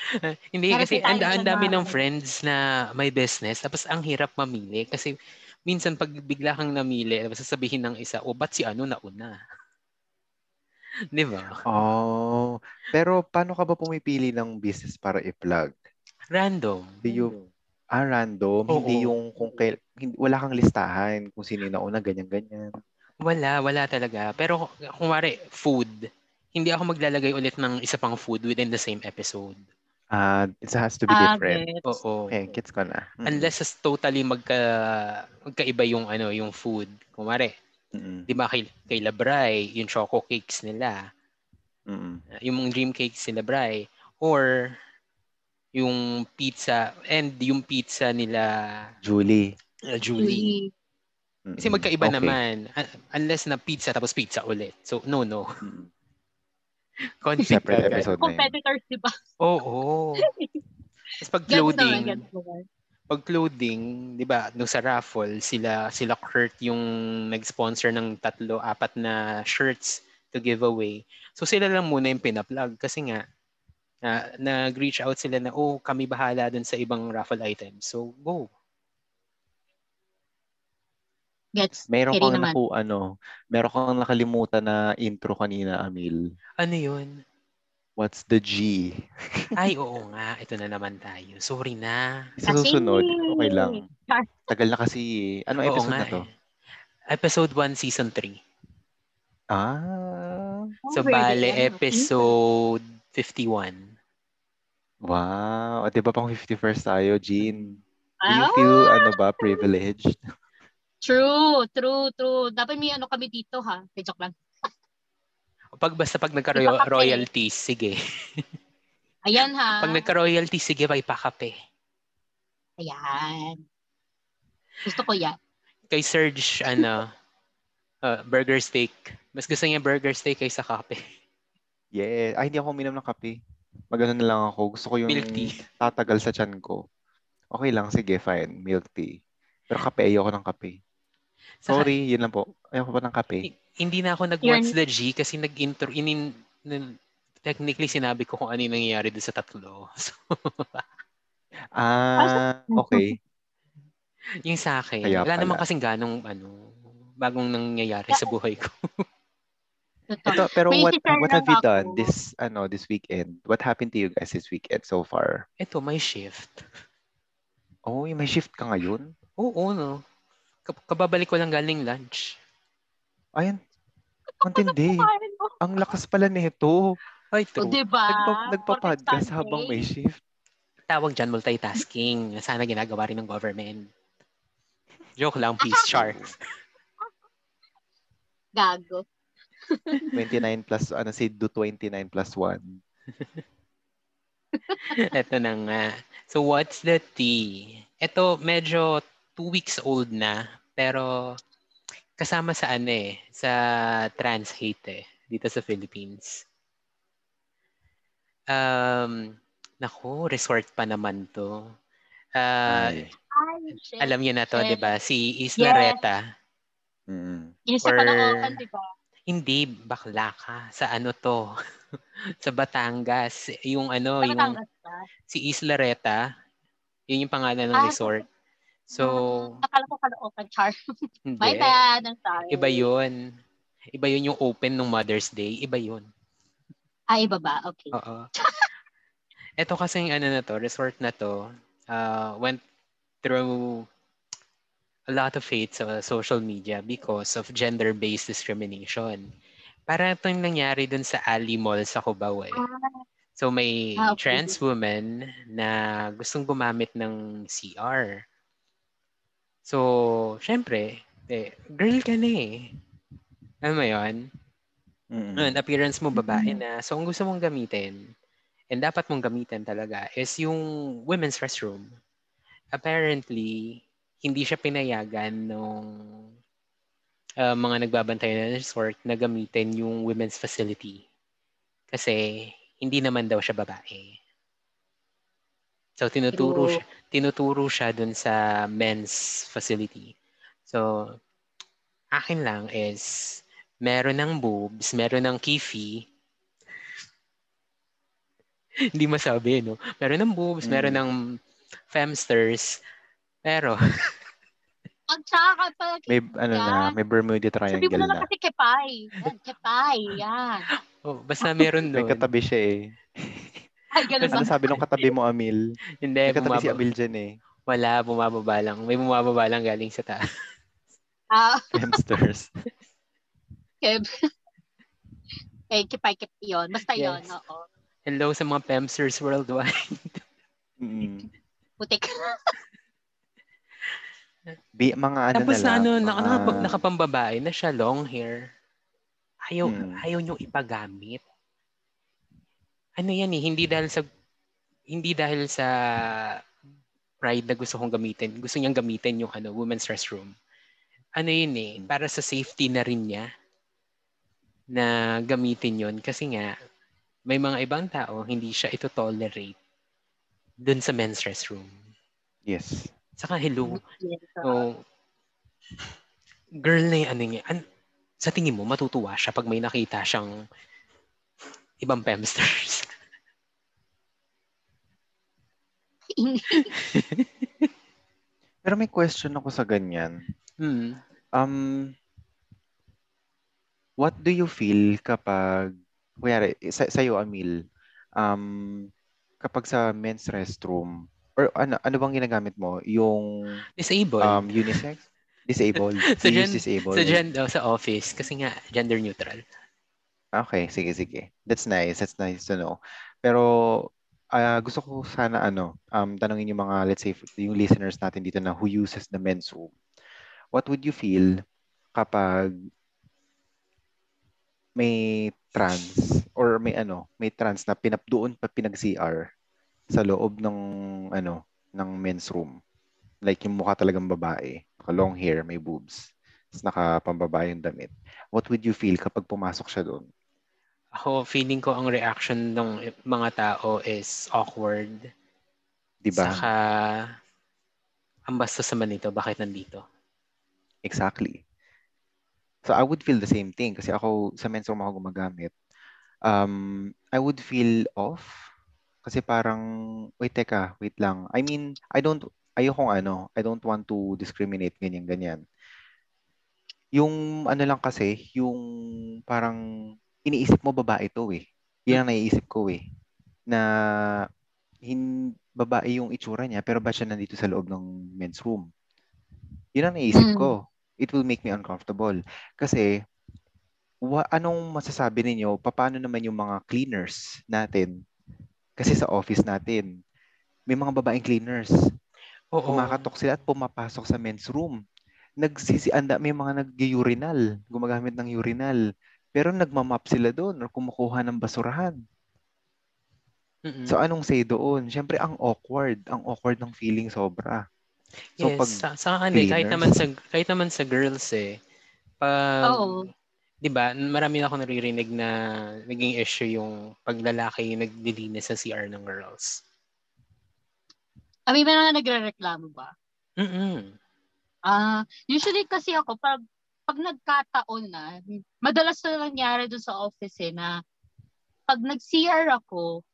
Hindi Para kasi sa ang, ang dami ng naman. friends na may business tapos ang hirap mamili kasi minsan pag bigla kang namili tapos sasabihin ng isa, "Oh, ba't si ano nauna?" 'Di ba? Oh. Pero paano ka ba pumipili ng business para i-plug? Random. Do you, ah, random? Oo. Hindi yung kung kail, hindi, wala kang listahan kung sino yung nauna, ganyan-ganyan. Wala, wala talaga. Pero kung wari, food, hindi ako maglalagay ulit ng isa pang food within the same episode. Ah, it has to be Ah, different. gets. Oo. Okay, gets ko na. Mm. Unless is totally magka magkaiba yung ano, yung food. Kung wari, Mm-mm. di ba kay, kay Labray, yung choco cakes nila, Mm-mm. yung dream cakes nila Bray, or yung pizza, and yung pizza nila Julie. uh, Julie. Mm-mm. Kasi magkaiba Okay. naman. Un- Unless na pizza tapos pizza ulit. So, no, no. Mm-mm. Conflict Separate agad. episode na yun. Competitors, di ba? Oo. Tapos pag clothing, pag clothing, 'di ba, nung sa raffle, sila sila Kurt yung nag-sponsor ng tatlo, apat na shirts to give away. So sila lang muna yung pinaplug kasi nga na nag-reach out sila na oh, kami bahala dun sa ibang raffle items. So go. Gets. Meron kang naman. naku, ano, meron kang nakalimutan na intro kanina, Amil. Ano 'yun? What's the G? Ay, oo nga, ito na naman tayo. Sorry na. Sa susunod, okay lang. Tagal na kasi. Oo episode nga na to? eh. Episode 1, Season 3. Ah, So, Over bale, episode 51. wow. O, di ba pang 51st tayo, Jean? Do you Ah, feel, ano ba, privileged? True, true, true. Dapat may ano kami dito ha. Okay, joke lang. Pag basta pag Ipakape. nagka-royalties, sige. Ayan ha. Pag nagka-royalties, sige, pa ipakape. Ayan. Gusto ko yan. Kay Serge, ano, uh, burger steak. Mas gusto niya burger steak kaysa kape. Yeah. Ay, hindi ako uminom ng kape. Magano na lang ako. Gusto ko yung Milk tea. tatagal sa tiyan ko. Okay lang, sige, fine. Milk tea. Pero kape, ayoko ng kape. Saka, Sorry, yun lang po. Ayoko pa ng kape. hindi na ako nag-what's the G kasi nag-intro, inin, nin- technically sinabi ko kung ano yung nangyayari doon sa tatlo. So, Ah, okay. yung sa akin, Kaya wala naman pala. kasing ganong, ano, bagong nangyayari sa buhay ko. Ito, pero May what what have you done ako. this ano this weekend? What happened to you guys this weekend so far? Ito, may shift. Oh, may shift ka ngayon? Oo, no. Kab- Kababalik ko lang galing lunch. Ayan. Ang tindi. Kain mo. Ang lakas pala nito. Ay, O, true. diba? Nagpa, nagpa-podcast habang may shift. Tawag dyan multitasking. Sana ginagawa rin ng government. Joke lang, peace, char. Gago. 29 plus, ano si do 29 plus 1. Ito na nga. So, what's the tea? Ito, medyo two weeks old na. Pero, kasama sa ano eh, sa trans hate eh, dito sa Philippines. Um, naku, resort pa naman to. Ah, Ay. Alam niyo na to. 'di ba? Si Isla Yes. Reta. Mm. Yung sa Or- Caloocan, di ba? Hindi bakla ka. Sa ano to? sa Batangas. Yung ano, Sa yung Batangas ba? si Isla Reta. Yun yung pangalan ng Ah, resort. So, Akala ko Caloocan, Char. My hindi. bad, I'm sorry. Iba yun. Iba yun yung open ng Mother's Day. Iba yun. Ah, iba ba? Okay. Oo. Ito kasi yung ano na to, resort na to, uh, went through a lot of hate sa social media because of gender-based discrimination. Parang ito yung nangyari dun sa Ali Mall sa Cubao eh. So may Ah, okay. trans woman na gustong gumamit ng CR. So, syempre, eh, girl ka na eh. Alam mo yun? Mm. Ngayon, appearance mo babae na. So, ang gusto mong gamitin, and dapat mong gamitin talaga, is yung women's restroom. Apparently, hindi siya pinayagan nung uh, mga nagbabantay ng resort na gamitin yung women's facility. Kasi, hindi naman daw siya babae. So, tinuturo siya, tinuturo siya dun sa men's facility. So, akin lang is, meron ng boobs, meron ng kifi. Hindi masabi, no? Meron ng boobs, Mm. meron ng femsters, pero Ang tsaka pala. May ano na, may Bermuda Sabi mo Triangle na lang na. kasi kepay. Yan, kepay. Yan. oh, basta meron May doon. katabi siya eh. Ay, ganun ba? Ano sabi nung katabi mo, Amil? Hindi, May katabi si bumaba- Amil dyan eh. wala, bumababa lang. May bumababa lang galing sa taas. Ah, Hamsters. kep. Eh, kepay, kep yun. Basta yun, Yes. oo. Hello sa mga femsters worldwide. Mm. Putik. Bi, mga ano Tapos na na, lang. ano, mga... naka, naka, nakapambabae na siya, long hair. Ayaw, Hmm. ayaw niyong ipagamit. Ano yan eh, hindi dahil sa hindi dahil sa pride na gusto kong gamitin. Gusto niyang gamitin yung ano, women's restroom. Ano yun eh, para sa safety na rin niya na gamitin yun. Kasi nga, may mga ibang tao, hindi siya ito tolerate dun sa men's restroom. Yes. Saka hello. So, girl na yung ano niya. An- sa tingin mo, matutuwa siya pag may nakita siyang ibang femsters. Pero may question ako sa ganyan. hmm. Um, what do you feel kapag, kuyari, sa, sa'yo, Amil, um, kapag sa men's restroom, or ano, ano bang ginagamit mo? Yung Disabled. um, unisex? Disabled? Sa gen- disabled? sa, gen- oh, sa office, kasi nga, gender neutral. Okay, sige, sige. That's nice. That's nice to know. Pero ah, gusto ko sana ano, um, tanongin yung mga, let's say, yung listeners natin dito na who uses the men's room. What would you feel kapag may trans or may ano, may trans na pinap doon pa pinag-CR sa loob ng ano, ng men's room. Like yung mukha talagang babae, naka long hair, may boobs, tapos nakapambabae yung damit. What would you feel kapag pumasok siya doon? Ako, feeling ko ang reaction ng mga tao is awkward. Di ba? Saka, ang bastos naman nito, bakit nandito? Exactly. So I would feel the same thing kasi ako sa men's room ako gumagamit. Um, I would feel off kasi parang, wait teka, wait lang. I mean, I don't, ayokong ano, I don't want to discriminate ganyan-ganyan. Yung ano lang kasi, yung parang iniisip mo babae to eh. Yan ang naiisip ko eh. Na hin, babae yung itsura niya pero ba siya nandito sa loob ng men's room? Yun ang naisip Mm. ko. It will make me uncomfortable. Kasi, wa, anong masasabi ninyo? Paano naman yung mga cleaners natin? Kasi sa office natin, may mga babaeng cleaners. Oo. Kumakatok sila at pumapasok sa men's room. Nagsisianda, may mga nag-urinal, gumagamit ng urinal. Pero nagmamap sila doon or kumukuha ng basurahan. Mm-mm. So anong say doon? Siyempre ang awkward, ang awkward ng feeling sobra. So yes, pag sa, sa ano eh, kahit naman sa kahit naman sa girls eh. Pag Oo. 'di ba, marami na ako naririnig na naging issue yung pag lalaki yung naglilinis sa CR ng girls. I mean, may mga nagre-reklamo ba? Mm-mm. Ah, usually kasi ako pag pag nagkataon na, madalas na nangyari doon sa office eh, na pag nag-CR ako,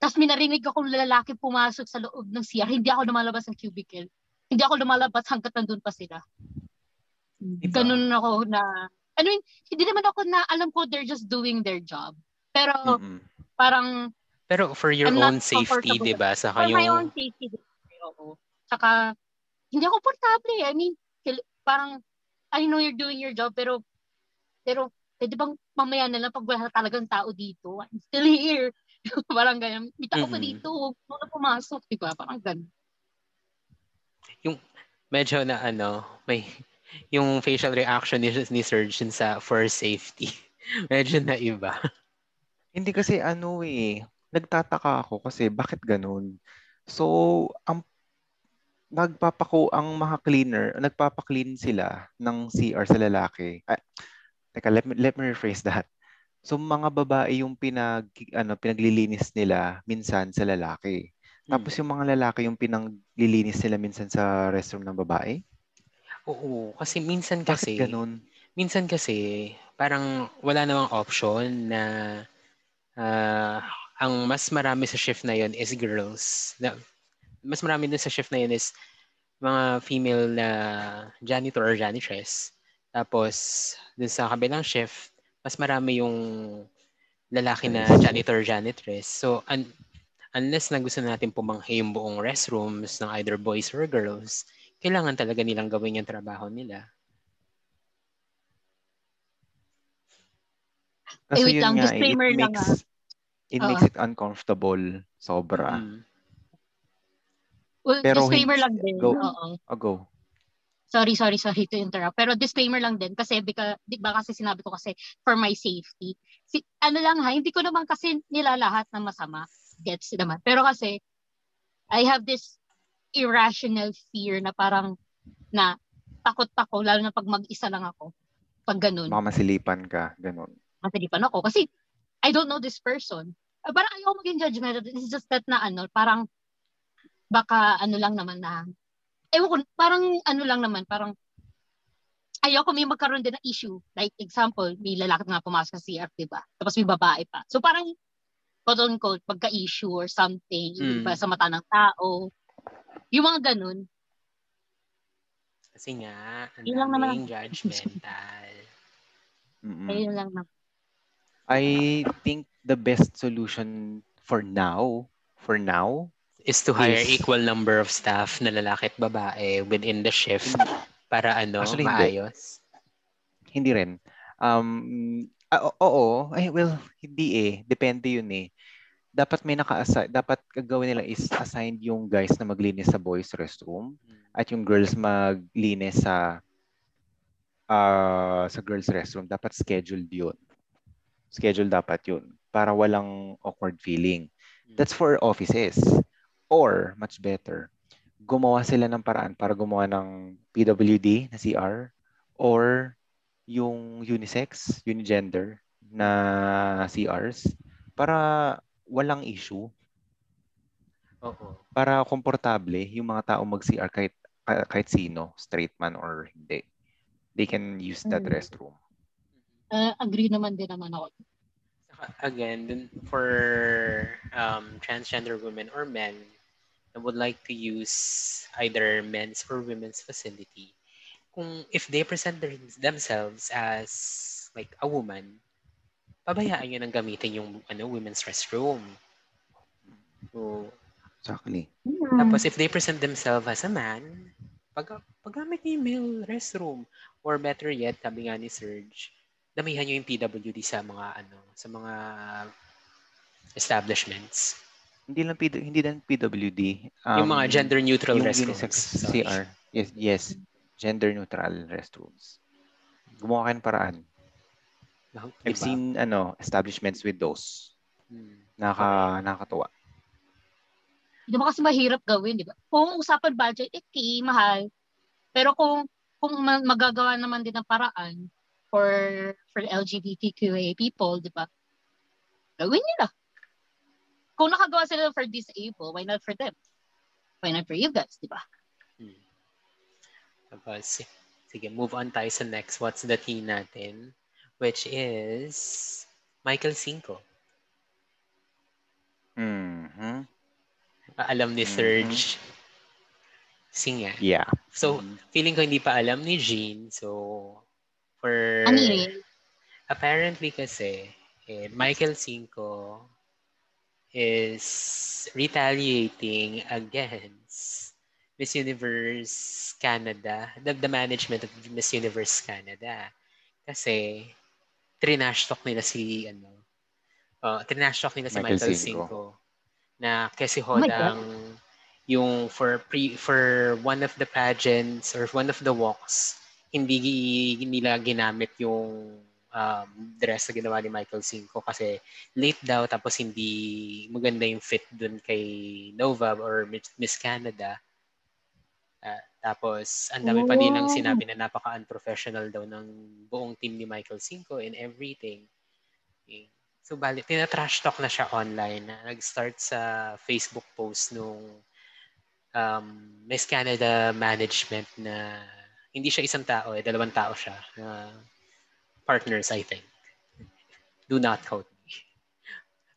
tapos may narinig akong lalaki pumasok sa loob ng CR, hindi ako lumalabas ng cubicle. Hindi ako lumalabas hanggat nandun pa sila. Iba. Ganun ako na, I mean, hindi naman ako na alam ko they're just doing their job. Pero Mm-mm. parang Pero for your I'm own safety, di ba? Sa for my own safety, oo. Saka, hindi ako komportable eh. I mean, parang, I know you're doing your job, pero, pero, pwede bang mamaya na lang pag wala talagang tao dito? I'm still here. parang ganyan. May tao pa Mm-mm. dito. Huwag na pumasok, di ba? Parang ganun. Medyo na ano, may... Yung facial reaction ni, ni Surgeon sa for safety. Medyo na iba. Hindi kasi ano eh, nagtataka ako kasi bakit ganun? So, ang nagpapako ang mga cleaner, nagpapa-clean sila ng CR sa lalaki. Ah, teka, let me, let me rephrase that. So, mga babae yung pinag, ano, pinaglilinis nila minsan sa lalaki. Tapos yung mga lalaki yung pinaglilinis nila minsan sa restroom ng babae. Oo, kasi minsan Bakit kasi... ganun? minsan kasi parang wala namang option na ah, ang mas marami sa shift na yon is girls. Na, mas marami din sa shift na yun is mga female na janitor or janitress. Tapos, dun sa kabilang shift, mas marami yung lalaki na janitor janitress. So, un- unless na gusto natin pumanghi yung buong restrooms ng either boys or girls, kailangan talaga nilang gawin yung trabaho nila. Kasi Eh, wait yun lang, nga, eh, disclaimer it lang, makes, ah. it makes it uncomfortable. Sobra. Mm. Well, Pero disclaimer lang din. go. Oo. Oh, go. Sorry, sorry, sorry to interrupt. Pero disclaimer lang din kasi bika, di ba kasi sinabi ko kasi for my safety. Si, ano lang ha, hindi ko naman kasi nilalahat ng masama. Gets naman. Pero kasi I have this irrational fear na parang na takot ako lalo na pag mag-isa lang ako. Pag ganun. Baka masilipan ka. Ganun. Matalipan ako kasi I don't know this person. Ah, Parang ayaw maging judgmental. It's just that na ano, parang baka ano lang naman na ewan ko, parang ano lang naman, parang ayoko may magkaroon din ng issue. Like example, may lalaki nga pumasok sa CR, di ba? Tapos may babae pa. So parang quote unquote, pagka-issue or something, Mm. iba sa mata ng tao. Yung mga ganun. Kasi nga, ang lang naman judgmental. Ayun lang naman. I think the best solution for now, for now, is to hire Is- equal number of staff na lalaki at babae within the shift para ano, Actually, hindi. maayos. hindi rin. Um, o- oo, ay, well, hindi eh. Depende yun eh. Dapat may naka-assign, dapat gagawin nila is assigned yung guys na maglinis sa boys restroom at yung girls maglinis sa ah, sa girls restroom. Dapat scheduled yun. Schedule dapat yun para walang awkward feeling. That's for offices. Or, much better, gumawa sila ng paraan para gumawa ng PWD na CR or yung unisex, unigender na CRs para walang issue, Oo. para komportable yung mga tao mag-CR kahit ka- kahit sino, straight man or hindi. They can use that Mm. restroom. Uh, agree naman din naman ako. Again, for um, transgender women or men that would like to use either men's or women's facility, kung if they present their, themselves as like a woman, pabayaan yun ang gamitin yung ano, women's restroom. So, Exactly. Tapos if they present themselves as a man, pag paggamit niyo yung male restroom or better yet, sabi nga ni Serge, damihan niyo yung PWD sa mga ano, sa mga establishments. Hindi lang PD, hindi lang PWD. yung mga um, gender neutral yung restrooms. unisex. CR. Yes, yes. Gender neutral restrooms. Gumawa kayo ng paraan. I've Diba? seen ano establishments with those. Hmm. Naka, nakakatuwa. Hindi mo kasi mahirap gawin, di ba? Kung usapan budget, eh, key, mahal. Pero kung kung ma- magagawa naman din ng paraan for for LGBTQA people, di ba? Gawin nila. Kung nakagawa sila for disabled, why not for them? Fine for you guys, di ba? Hmm. Tapos, sige, move on tayo sa next. What's the tea natin? Which is Michael Cinco. Mhm. Alam ni Mhm. Serge. Singa. Yeah. So, Mhm. feeling ko hindi pa alam ni Jean. So, for... Ano yun? Apparently kasi, eh, Michael Cinco is retaliating against Miss Universe Canada, the, the management of Miss Universe Canada. Kasi, trinash talk nila si, ano, uh, trinash talk nila si Michael Michael, Cinco. Cinco. Na kasi Oh hodang yung for pre for one of the pageants or one of the walks hindi nila ginamit yung um, dress na ginawa ni Michael Cinco kasi late daw tapos hindi maganda yung fit dun kay Nova or Miss Canada. Ah, tapos ang dami pa din ang sinabi na napaka-unprofessional daw ng buong team ni Michael Cinco and everything. Eh, So bali, tina-trash talk na siya online. Nag-start sa Facebook post nung um, Miss Canada management na hindi siya isang tao, eh, dalawang tao siya. na partners, I think. Do not quote me.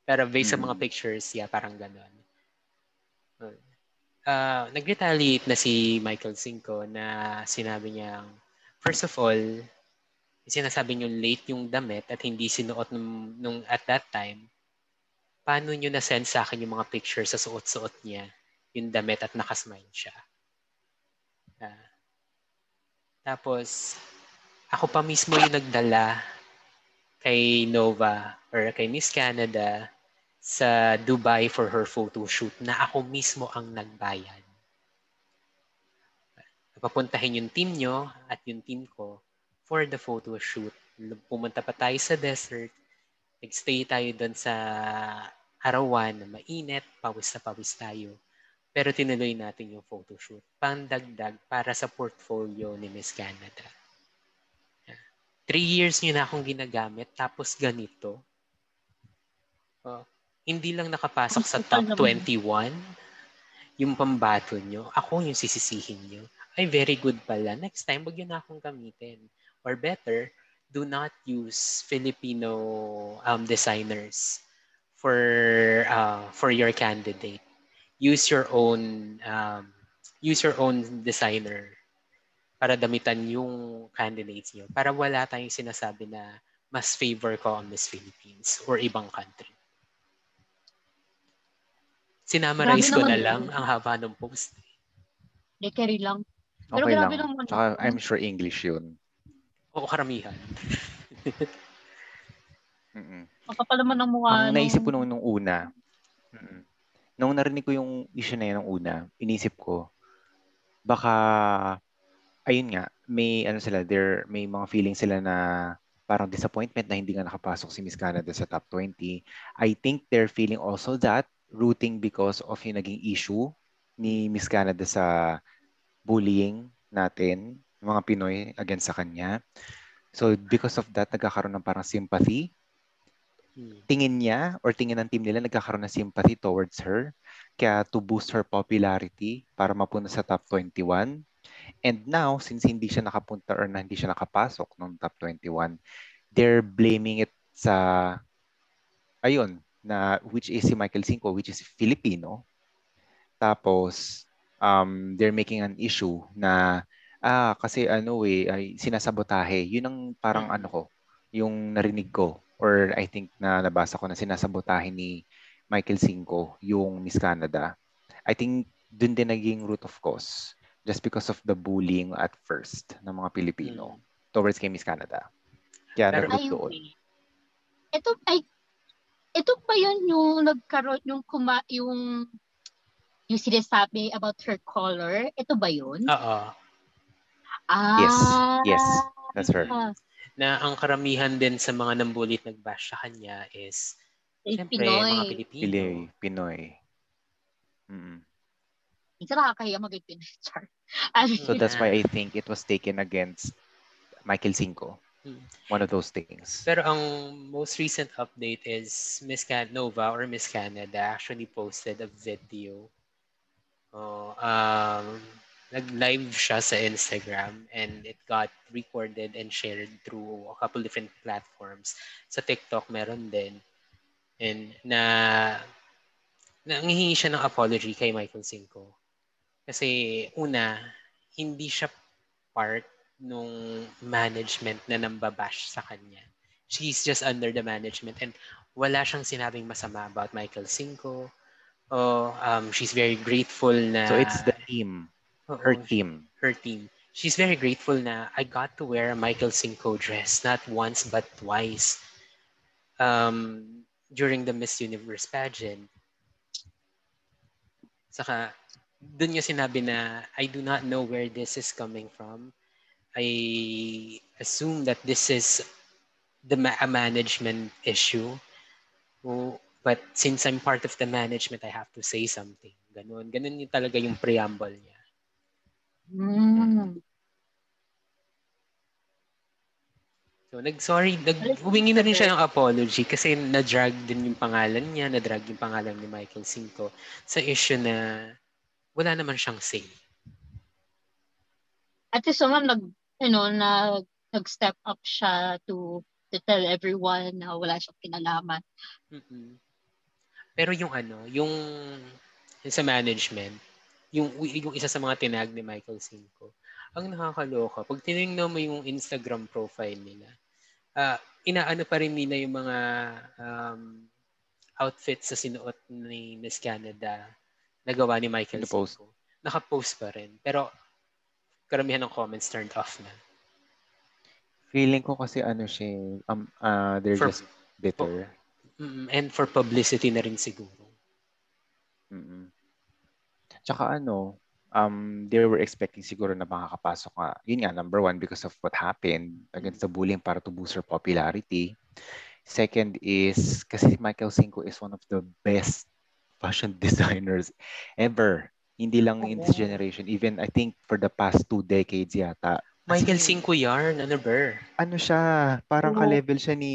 Pero based sa mga Mm. pictures, yeah, parang ganon. Uh, nag-retaliate na si Michael Cinco na sinabi niya, first of all, sinasabi niyo late yung damit at hindi sinuot nung, nung at that time, paano niyo na-send sa akin yung mga pictures sa suot-suot niya, yung damit at nakasmile siya. Ah. tapos, ako pa mismo yung nagdala kay Nova or kay Miss Canada sa Dubai for her photo shoot na ako mismo ang nagbayad. Papuntahin yung team nyo at yung team ko for the photo shoot. Pumunta pa tayo sa desert. Nagstay tayo doon sa arawan na mainit. Pawis na pawis tayo. Pero tinuloy natin yung photo shoot. Pandagdag para sa portfolio ni Miss Canada. Three years nyo na akong ginagamit, tapos ganito. Oh, hindi lang nakapasok sa top naman. 21 yung pambato nyo. Ako yung sisisihin nyo. Ay, very good pala. Next time, wag yun na akong gamitin. Or better, do not use Filipino um, designers for uh, for your candidate. Use your own um, use your own designer para damitan yung candidates nyo. Para wala tayong sinasabi na mas favor ko ang Miss Philippines or ibang country. Sinamarize ko na lang yun. ang haba ng post. Hindi, carry lang. Pero Okay grabe lang. naman Tsaka yun. I'm sure English yun. Oo, karamihan. Mm-mm. Kapapal naman ang mukha. Ang naisip ko nung- nung, una, mm, nung narinig ko yung issue na yun nung una, inisip ko, baka, ayun nga, may ano sila, there, may mga feeling sila na parang disappointment na hindi nga nakapasok si Miss Canada sa top 20. I think they're feeling also that rooting because of yung naging issue ni Miss Canada sa bullying natin, mga Pinoy against sa kanya. So because of that, nagkakaroon ng parang sympathy Hmm. tingin niya or tingin ng team nila nagkakaroon ng sympathy towards her. Kaya to boost her popularity para mapunta sa top 21. And now, since hindi siya nakapunta or hindi siya nakapasok ng top 21, they're blaming it sa, ayun, na which is si Michael Cinco, which is Filipino. Tapos, um, they're making an issue na, ah, kasi ano eh, ay sinasabotahe. Yun ang parang Mm. ano ko, yung narinig ko or I think na nabasa ko na sinasabotahe ni Michael Cinco yung Miss Canada. I think dun din naging root of cause just because of the bullying at first ng mga Pilipino Hmm. towards kay Miss Canada. Kaya Pero- naroot Ay, doon. wait. Ito, ay, ito pa yun yung nagkaroon, yung kuma, yung, yung sinasabi about her color. Ito ba yun? Oo. Ah. Yes, yes, that's her. Na ang karamihan din sa mga nambulit nagbash sa kanya is, Eh, syempre, mga Pinoy. Pilipino. Pinoy. Pinoy. Mm. Minsan nakakahiya maging Pinoy. Char. Ano So that's why I think it was taken against Michael Cinco. Hmm. One of those things. Pero ang most recent update is Miss Can Nova or Miss Canada actually posted a video Oh, um, nag-live siya sa Instagram and it got recorded and shared through a couple different platforms. Sa TikTok meron din. And na nanghihingi siya ng apology kay Michael Cinco. Kasi una, hindi siya part nung management na nambabash sa kanya. She's just under the management and wala siyang sinabing masama about Michael Cinco. Oh, um, she's very grateful na... So it's the team. Her Oo, team. her team. She's very grateful na I got to wear a Michael Cinco dress, not once but twice. Um, during the Miss Universe pageant. Saka, dun niya sinabi na, I do not know where this is coming from. I assume that this is the ma- a management issue. Oh, but since I'm part of the management, I have to say something. Ganun. Ganun yung talaga yung preamble niya. Mm. So, nag-sorry, nag, humingi na rin siya ng apology kasi na-drag din yung pangalan niya, na-drag yung pangalan ni Michael Cinco sa issue na wala naman siyang say. At least naman nag, you know, nag, nag-step up siya to to tell everyone na wala siyang kinalaman. mm Pero yung ano, yung, yung sa management, yung, yung isa sa mga tinag ni Michael Cinco, ang nakakaloka, pag tinignan mo yung Instagram profile nila, ah inaano pa rin nila yung mga um, outfits sa sinuot ni Miss Canada na gawa ni Michael Nakapost. Cinco. Nakapost pa rin. Pero karamihan ng comments turned off na. Feeling ko kasi ano siya, eh, um, uh, they're For- just bitter. Mm, and for publicity na rin siguro. mm Tsaka ano, um, they were expecting siguro na makakapasok nga. Yun nga, number one, because of what happened against the bullying para to boost her popularity. Second is, kasi Michael Cinco is one of the best fashion designers ever. Hindi lang in this generation. Even, I think, for the past two decades yata. Michael Cinco yarn, ano ba? ano siya, parang Oo. ka-level siya ni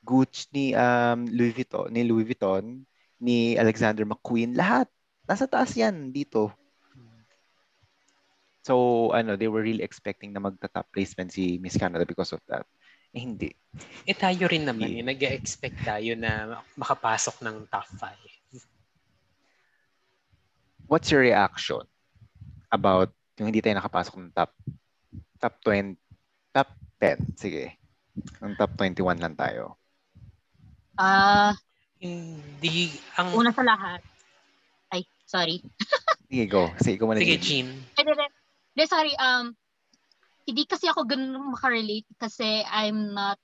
Gucci, ni um, Louis Vuitton, ni Louis Vuitton, ni Alexander McQueen, lahat. Nasa taas yan dito. So, ano, they were really expecting na magta-top placement si Miss Canada because of that. Eh, hindi. Eh tayo rin naman, Yeah. eh, nag-expect tayo na makapasok ng top 5. What's your reaction about yung hindi tayo nakapasok ng top top 20, top 10, sige. Ang top 21 lang tayo. Ah, Hindi, ang... una sa lahat. Ay, sorry. Sige, go. Sige, ikaw muna. Sige, Jean. De, sorry, um, hindi kasi ako ganun makarelate kasi I'm not,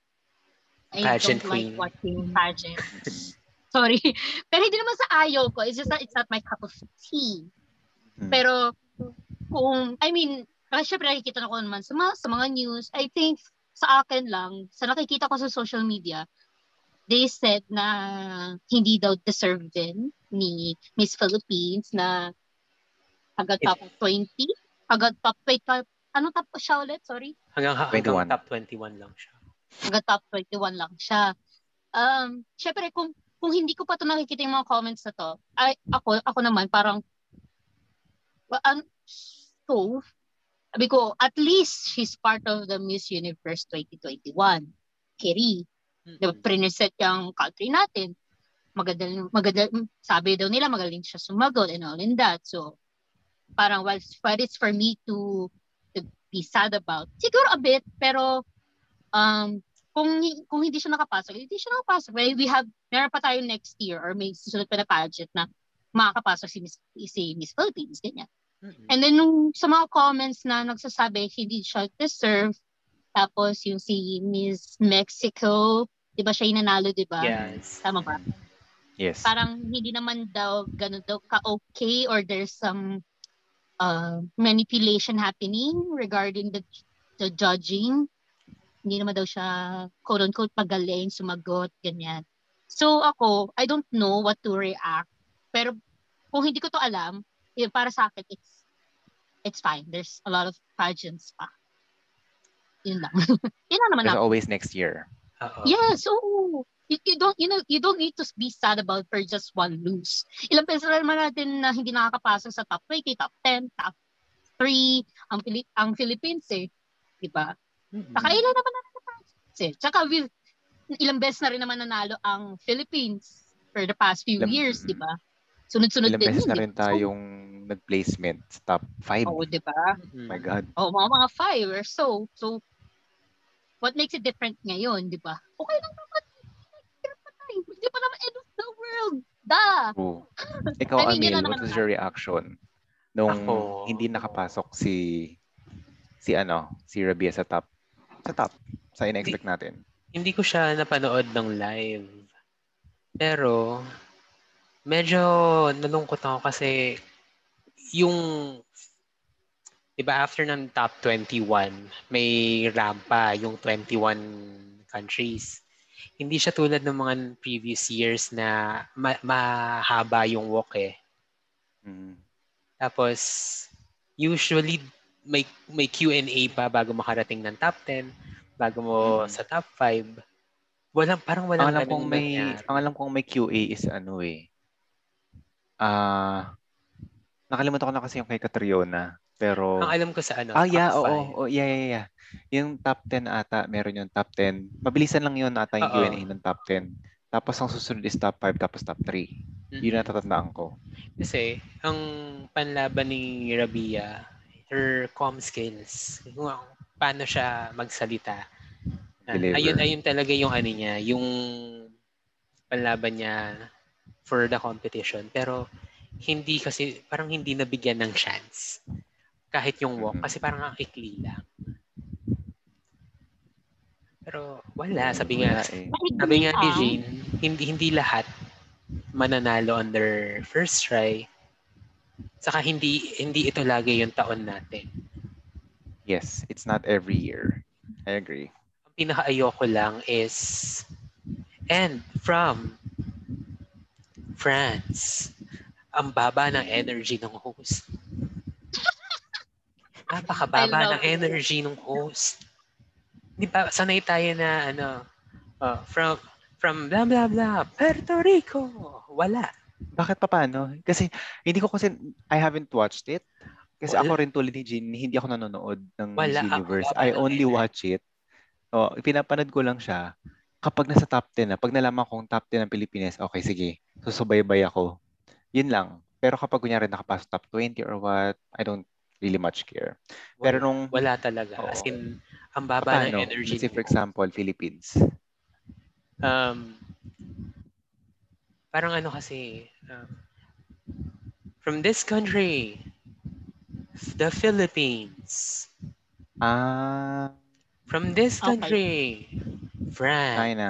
I Pageant don't like queen. watching pageants. Sorry. Pero hindi naman sa ayaw ko. It's just that it's not my cup of tea. Hmm. Pero kung, I mean, kasi syempre nakikita na ko naman sa mga, sa mga news, I think sa akin lang, sa nakikita ko sa social media, they said na hindi daw deserve din ni Miss Philippines na hanggang top 20, hanggang top 20, ano top siya ulit? Sorry. Hanggang, hanggang 21. top 21 lang siya. hanggang top 21 lang siya. Um, syempre, kung, kung hindi ko pa to nakikita yung mga comments na to, ay, ako, ako naman, parang, well, um, so, sabi ko, at least she's part of the Miss Universe 2021. Kiri, Mm-mm. diba, prineset yung country natin. Maganda, maganda, sabi daw nila, magaling siya sumagot and all in that. So, parang, well, but it's for me to, to be sad about. Siguro a bit, pero, um, kung kung hindi siya nakapasok, hindi siya nakapasok. Well, we have, meron pa tayo next year or may susunod pa na pageant na makakapasok si Miss, si Miss Philippines, ganyan. Mm-mm. And then nung sa mga comments na nagsasabi hindi siya deserve, tapos yung si Miss Mexico, di ba siya yung nanalo, di ba? Yes. Tama ba? Yes. Parang hindi naman daw ganun daw ka-okay or there's some uh, manipulation happening regarding the the judging. Hindi naman daw siya quote-unquote magaling, sumagot, ganyan. So ako, I don't know what to react. Pero kung hindi ko to alam, yun, para sa akin, it's it's fine. There's a lot of pageants pa. Yun lang. yun lang naman There's ako. always next year. Oo. Yes, oo. You, you don't you know you don't need to be sad about for just one lose. Ilang beses na naman natin na hindi nakakapasok sa top 20, top 10, top 3 ang Pili- ang Philippines eh. 'Di ba? Saka ilan naman na nakapasok eh. Tsaka with, ilang beses na rin naman nanalo ang Philippines for the past few Ilang- years, 'di ba? Sunod-sunod Ilang din beses yun, na eh. rin tayong nag-placement sa top 5. Oo, 'di ba? Mm. my God. Oh, mga mga five or so. So, what makes it different ngayon, di ba? Okay lang naman. Hindi pa naman end of the world. Da! Ikaw, I mean, Amil, na what naman was your reaction nung Ako- hindi nakapasok si si ano, si Rabia sa top sa top sa in-expect natin? Hindi ko siya napanood ng live. Pero, medyo nalungkot ako kasi yung, di ba after ng top 21, may rampa yung 21 countries. Hindi siya tulad ng mga previous years na ma- mahaba yung walk eh. Mm. Tapos, usually, may, may Q&A pa bago makarating ng top 10, bago mo Mhm. sa top 5. Walang, parang walang Ang alam kong may nangyari. ang alam kong may QA is ano eh. Ah, nakalimutan ko na kasi yung kay Catriona. Pero Ang alam ko sa ano, Ah, yeah, oo, five. oo, yeah, yeah, yeah. Yung top 10 ata, meron yung top 10. Mabilisan lang yun ata yung Oo. Q&A ng top 10. Tapos ang susunod is top 5, tapos top 3. Mm. Yun ang natatandaan ko. Kasi, ang panlaban ni Rabia, her com skills, kung paano siya magsalita. Deliver. ayun, ayun talaga yung ano niya, yung panlaban niya for the competition. Pero, hindi kasi, parang hindi nabigyan ng chance. Kahit yung walk, Mhm. kasi parang ang ikli lang. Pero wala, sabi nga, eh. sabi nga ni Ah. Jane, hindi hindi lahat mananalo on their first try. Saka hindi hindi ito lagi yung taon natin. Yes, it's not every year. I agree. Ang pinakaayoko lang is and from France. Ang baba ng energy ng host. Napakababa ng energy ng host. Di ba, sanay tayo na ano, uh, from from blah blah blah, Puerto Rico. Wala. Bakit pa paano? Kasi hindi ko kasi, I haven't watched it. Kasi Wala. ako rin tulad ni Jean, hindi ako nanonood ng Wala Miss ako, Universe. wala I only energy. watch it. Oh, pinapanood ko lang siya kapag nasa top 10 na. Pag nalaman kong top 10 ng Pilipinas, okay, sige. Susubaybay ako. Yun lang. Pero kapag kunyari nakapasok top 20 or what, I don't really much care. Pero nung Wala talaga. Oo. As in, ang baba paano, ng energy. ng for example, Philippines. um, parang ano kasi, um, from this country, the Philippines, Ah, from this Okay. country, France. China.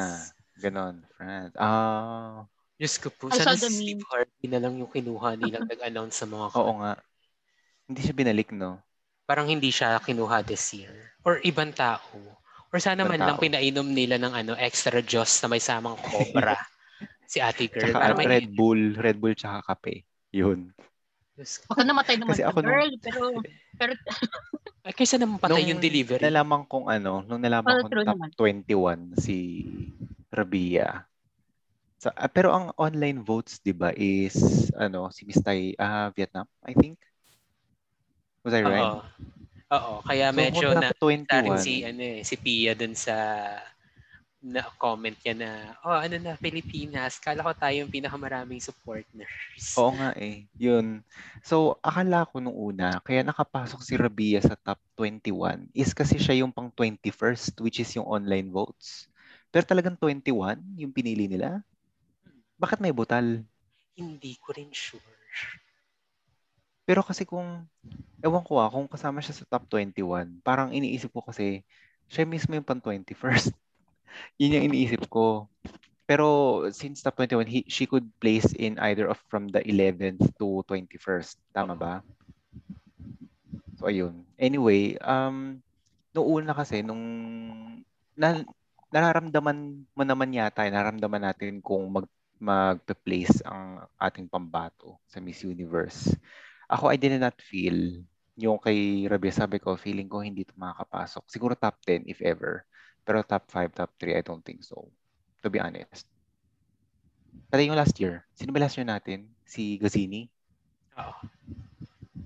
Ganon. France. Ah, Diyos ko po, sana si Steve Harvey na lang yung kinuha nilang nag-announce sa mga oo nga. Hindi siya binalik, no? Parang hindi siya kinuha this year. Or ibang tao. Or sana Ibang man lang tao. pinainom nila ng ano extra juice na may samang cobra. Si ate girl. Tsaka Para may Red Bull. Red Bull tsaka kape. Yun. Diyos ko. Baka namatay naman Kasi sa ako nung- girl, pero pero Ay, kaysa naman patay yung delivery. nalaman kong ano, nung nalaman Oh, kong top naman. 21 si Rabia. Sa, ah, pero ang online votes, 'di ba, is ano, si Miss Tai, ah, Vietnam, I think. Was I right? Oo. Oo. Kaya So, medyo na top 21. rin si ano eh, si Pia dun sa na comment niya na oh ano na Pilipinas kala ko tayo yung pinakamaraming supporters. Oo nga eh. Yun. So, akala ko nung una, kaya nakapasok si Rabia sa top 21 is kasi siya yung pang 21st, which is yung online votes. Pero talagang 21 yung pinili nila? Bakit may butal? Hindi ko rin sure. Pero kasi kung, ewan ko ah, kung kasama siya sa top 21, parang iniisip ko kasi, siya mismo yung pang 21st. Yun yung iniisip ko. Pero since top 21, he, she could place in either of from the 11th to 21st. Tama ba? So, ayun. Anyway, um, noong una kasi, nung na, nararamdaman mo naman yata, nararamdaman natin kung mag magpe-place ang ating pambato sa Miss Universe. Ako, I did not feel yung kay Rabia, sabi ko, feeling ko hindi ito makakapasok. Siguro top 10 if ever. Pero top 5, top 3, I don't think so. To be honest. Pati yung last year. Sino ba last year natin? Si Gazini? Oo.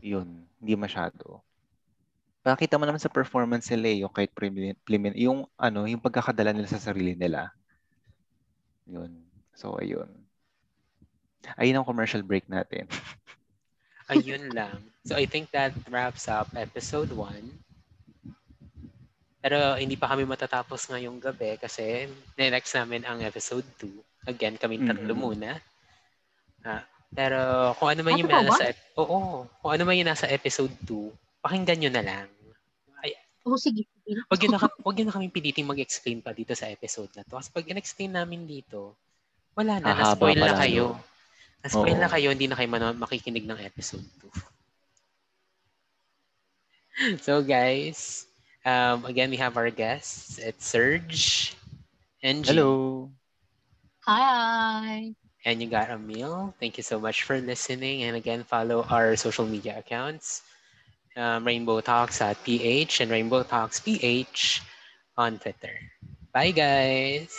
Yun. Hindi masyado. Pakita mo naman sa performance nila eh, yung kahit premin- yung ano, yung pagkakadala nila sa sarili nila. Yun. So, ayun. Ayun ang commercial break natin. Ayun lang. So I think that wraps up episode 1. Pero hindi pa kami matatapos ngayong gabi kasi next namin ang episode 2. Again, kami tatlo Mhm. muna. Ah, pero kung ano man Ah, yung ba? nasa ep- Oo, kung ano man yung nasa episode 2, pakinggan nyo na lang. Oh, sige. Wag yun na, wag yun na kami piliting mag-explain pa dito sa episode na to. Kasi pag in-explain namin dito, wala na, Hahaba na-spoil na kayo. Na-spoil Oo. na kayo, hindi na kayo mano- makikinig ng episode 2. so guys, um, again, we have our guests. It's Serge and G. Hello! Hi. And you got Emil. Thank you so much for listening. And again, follow our social media accounts. Um, Rainbow Talks at PH and Rainbow Talks PH on Twitter. Bye, guys.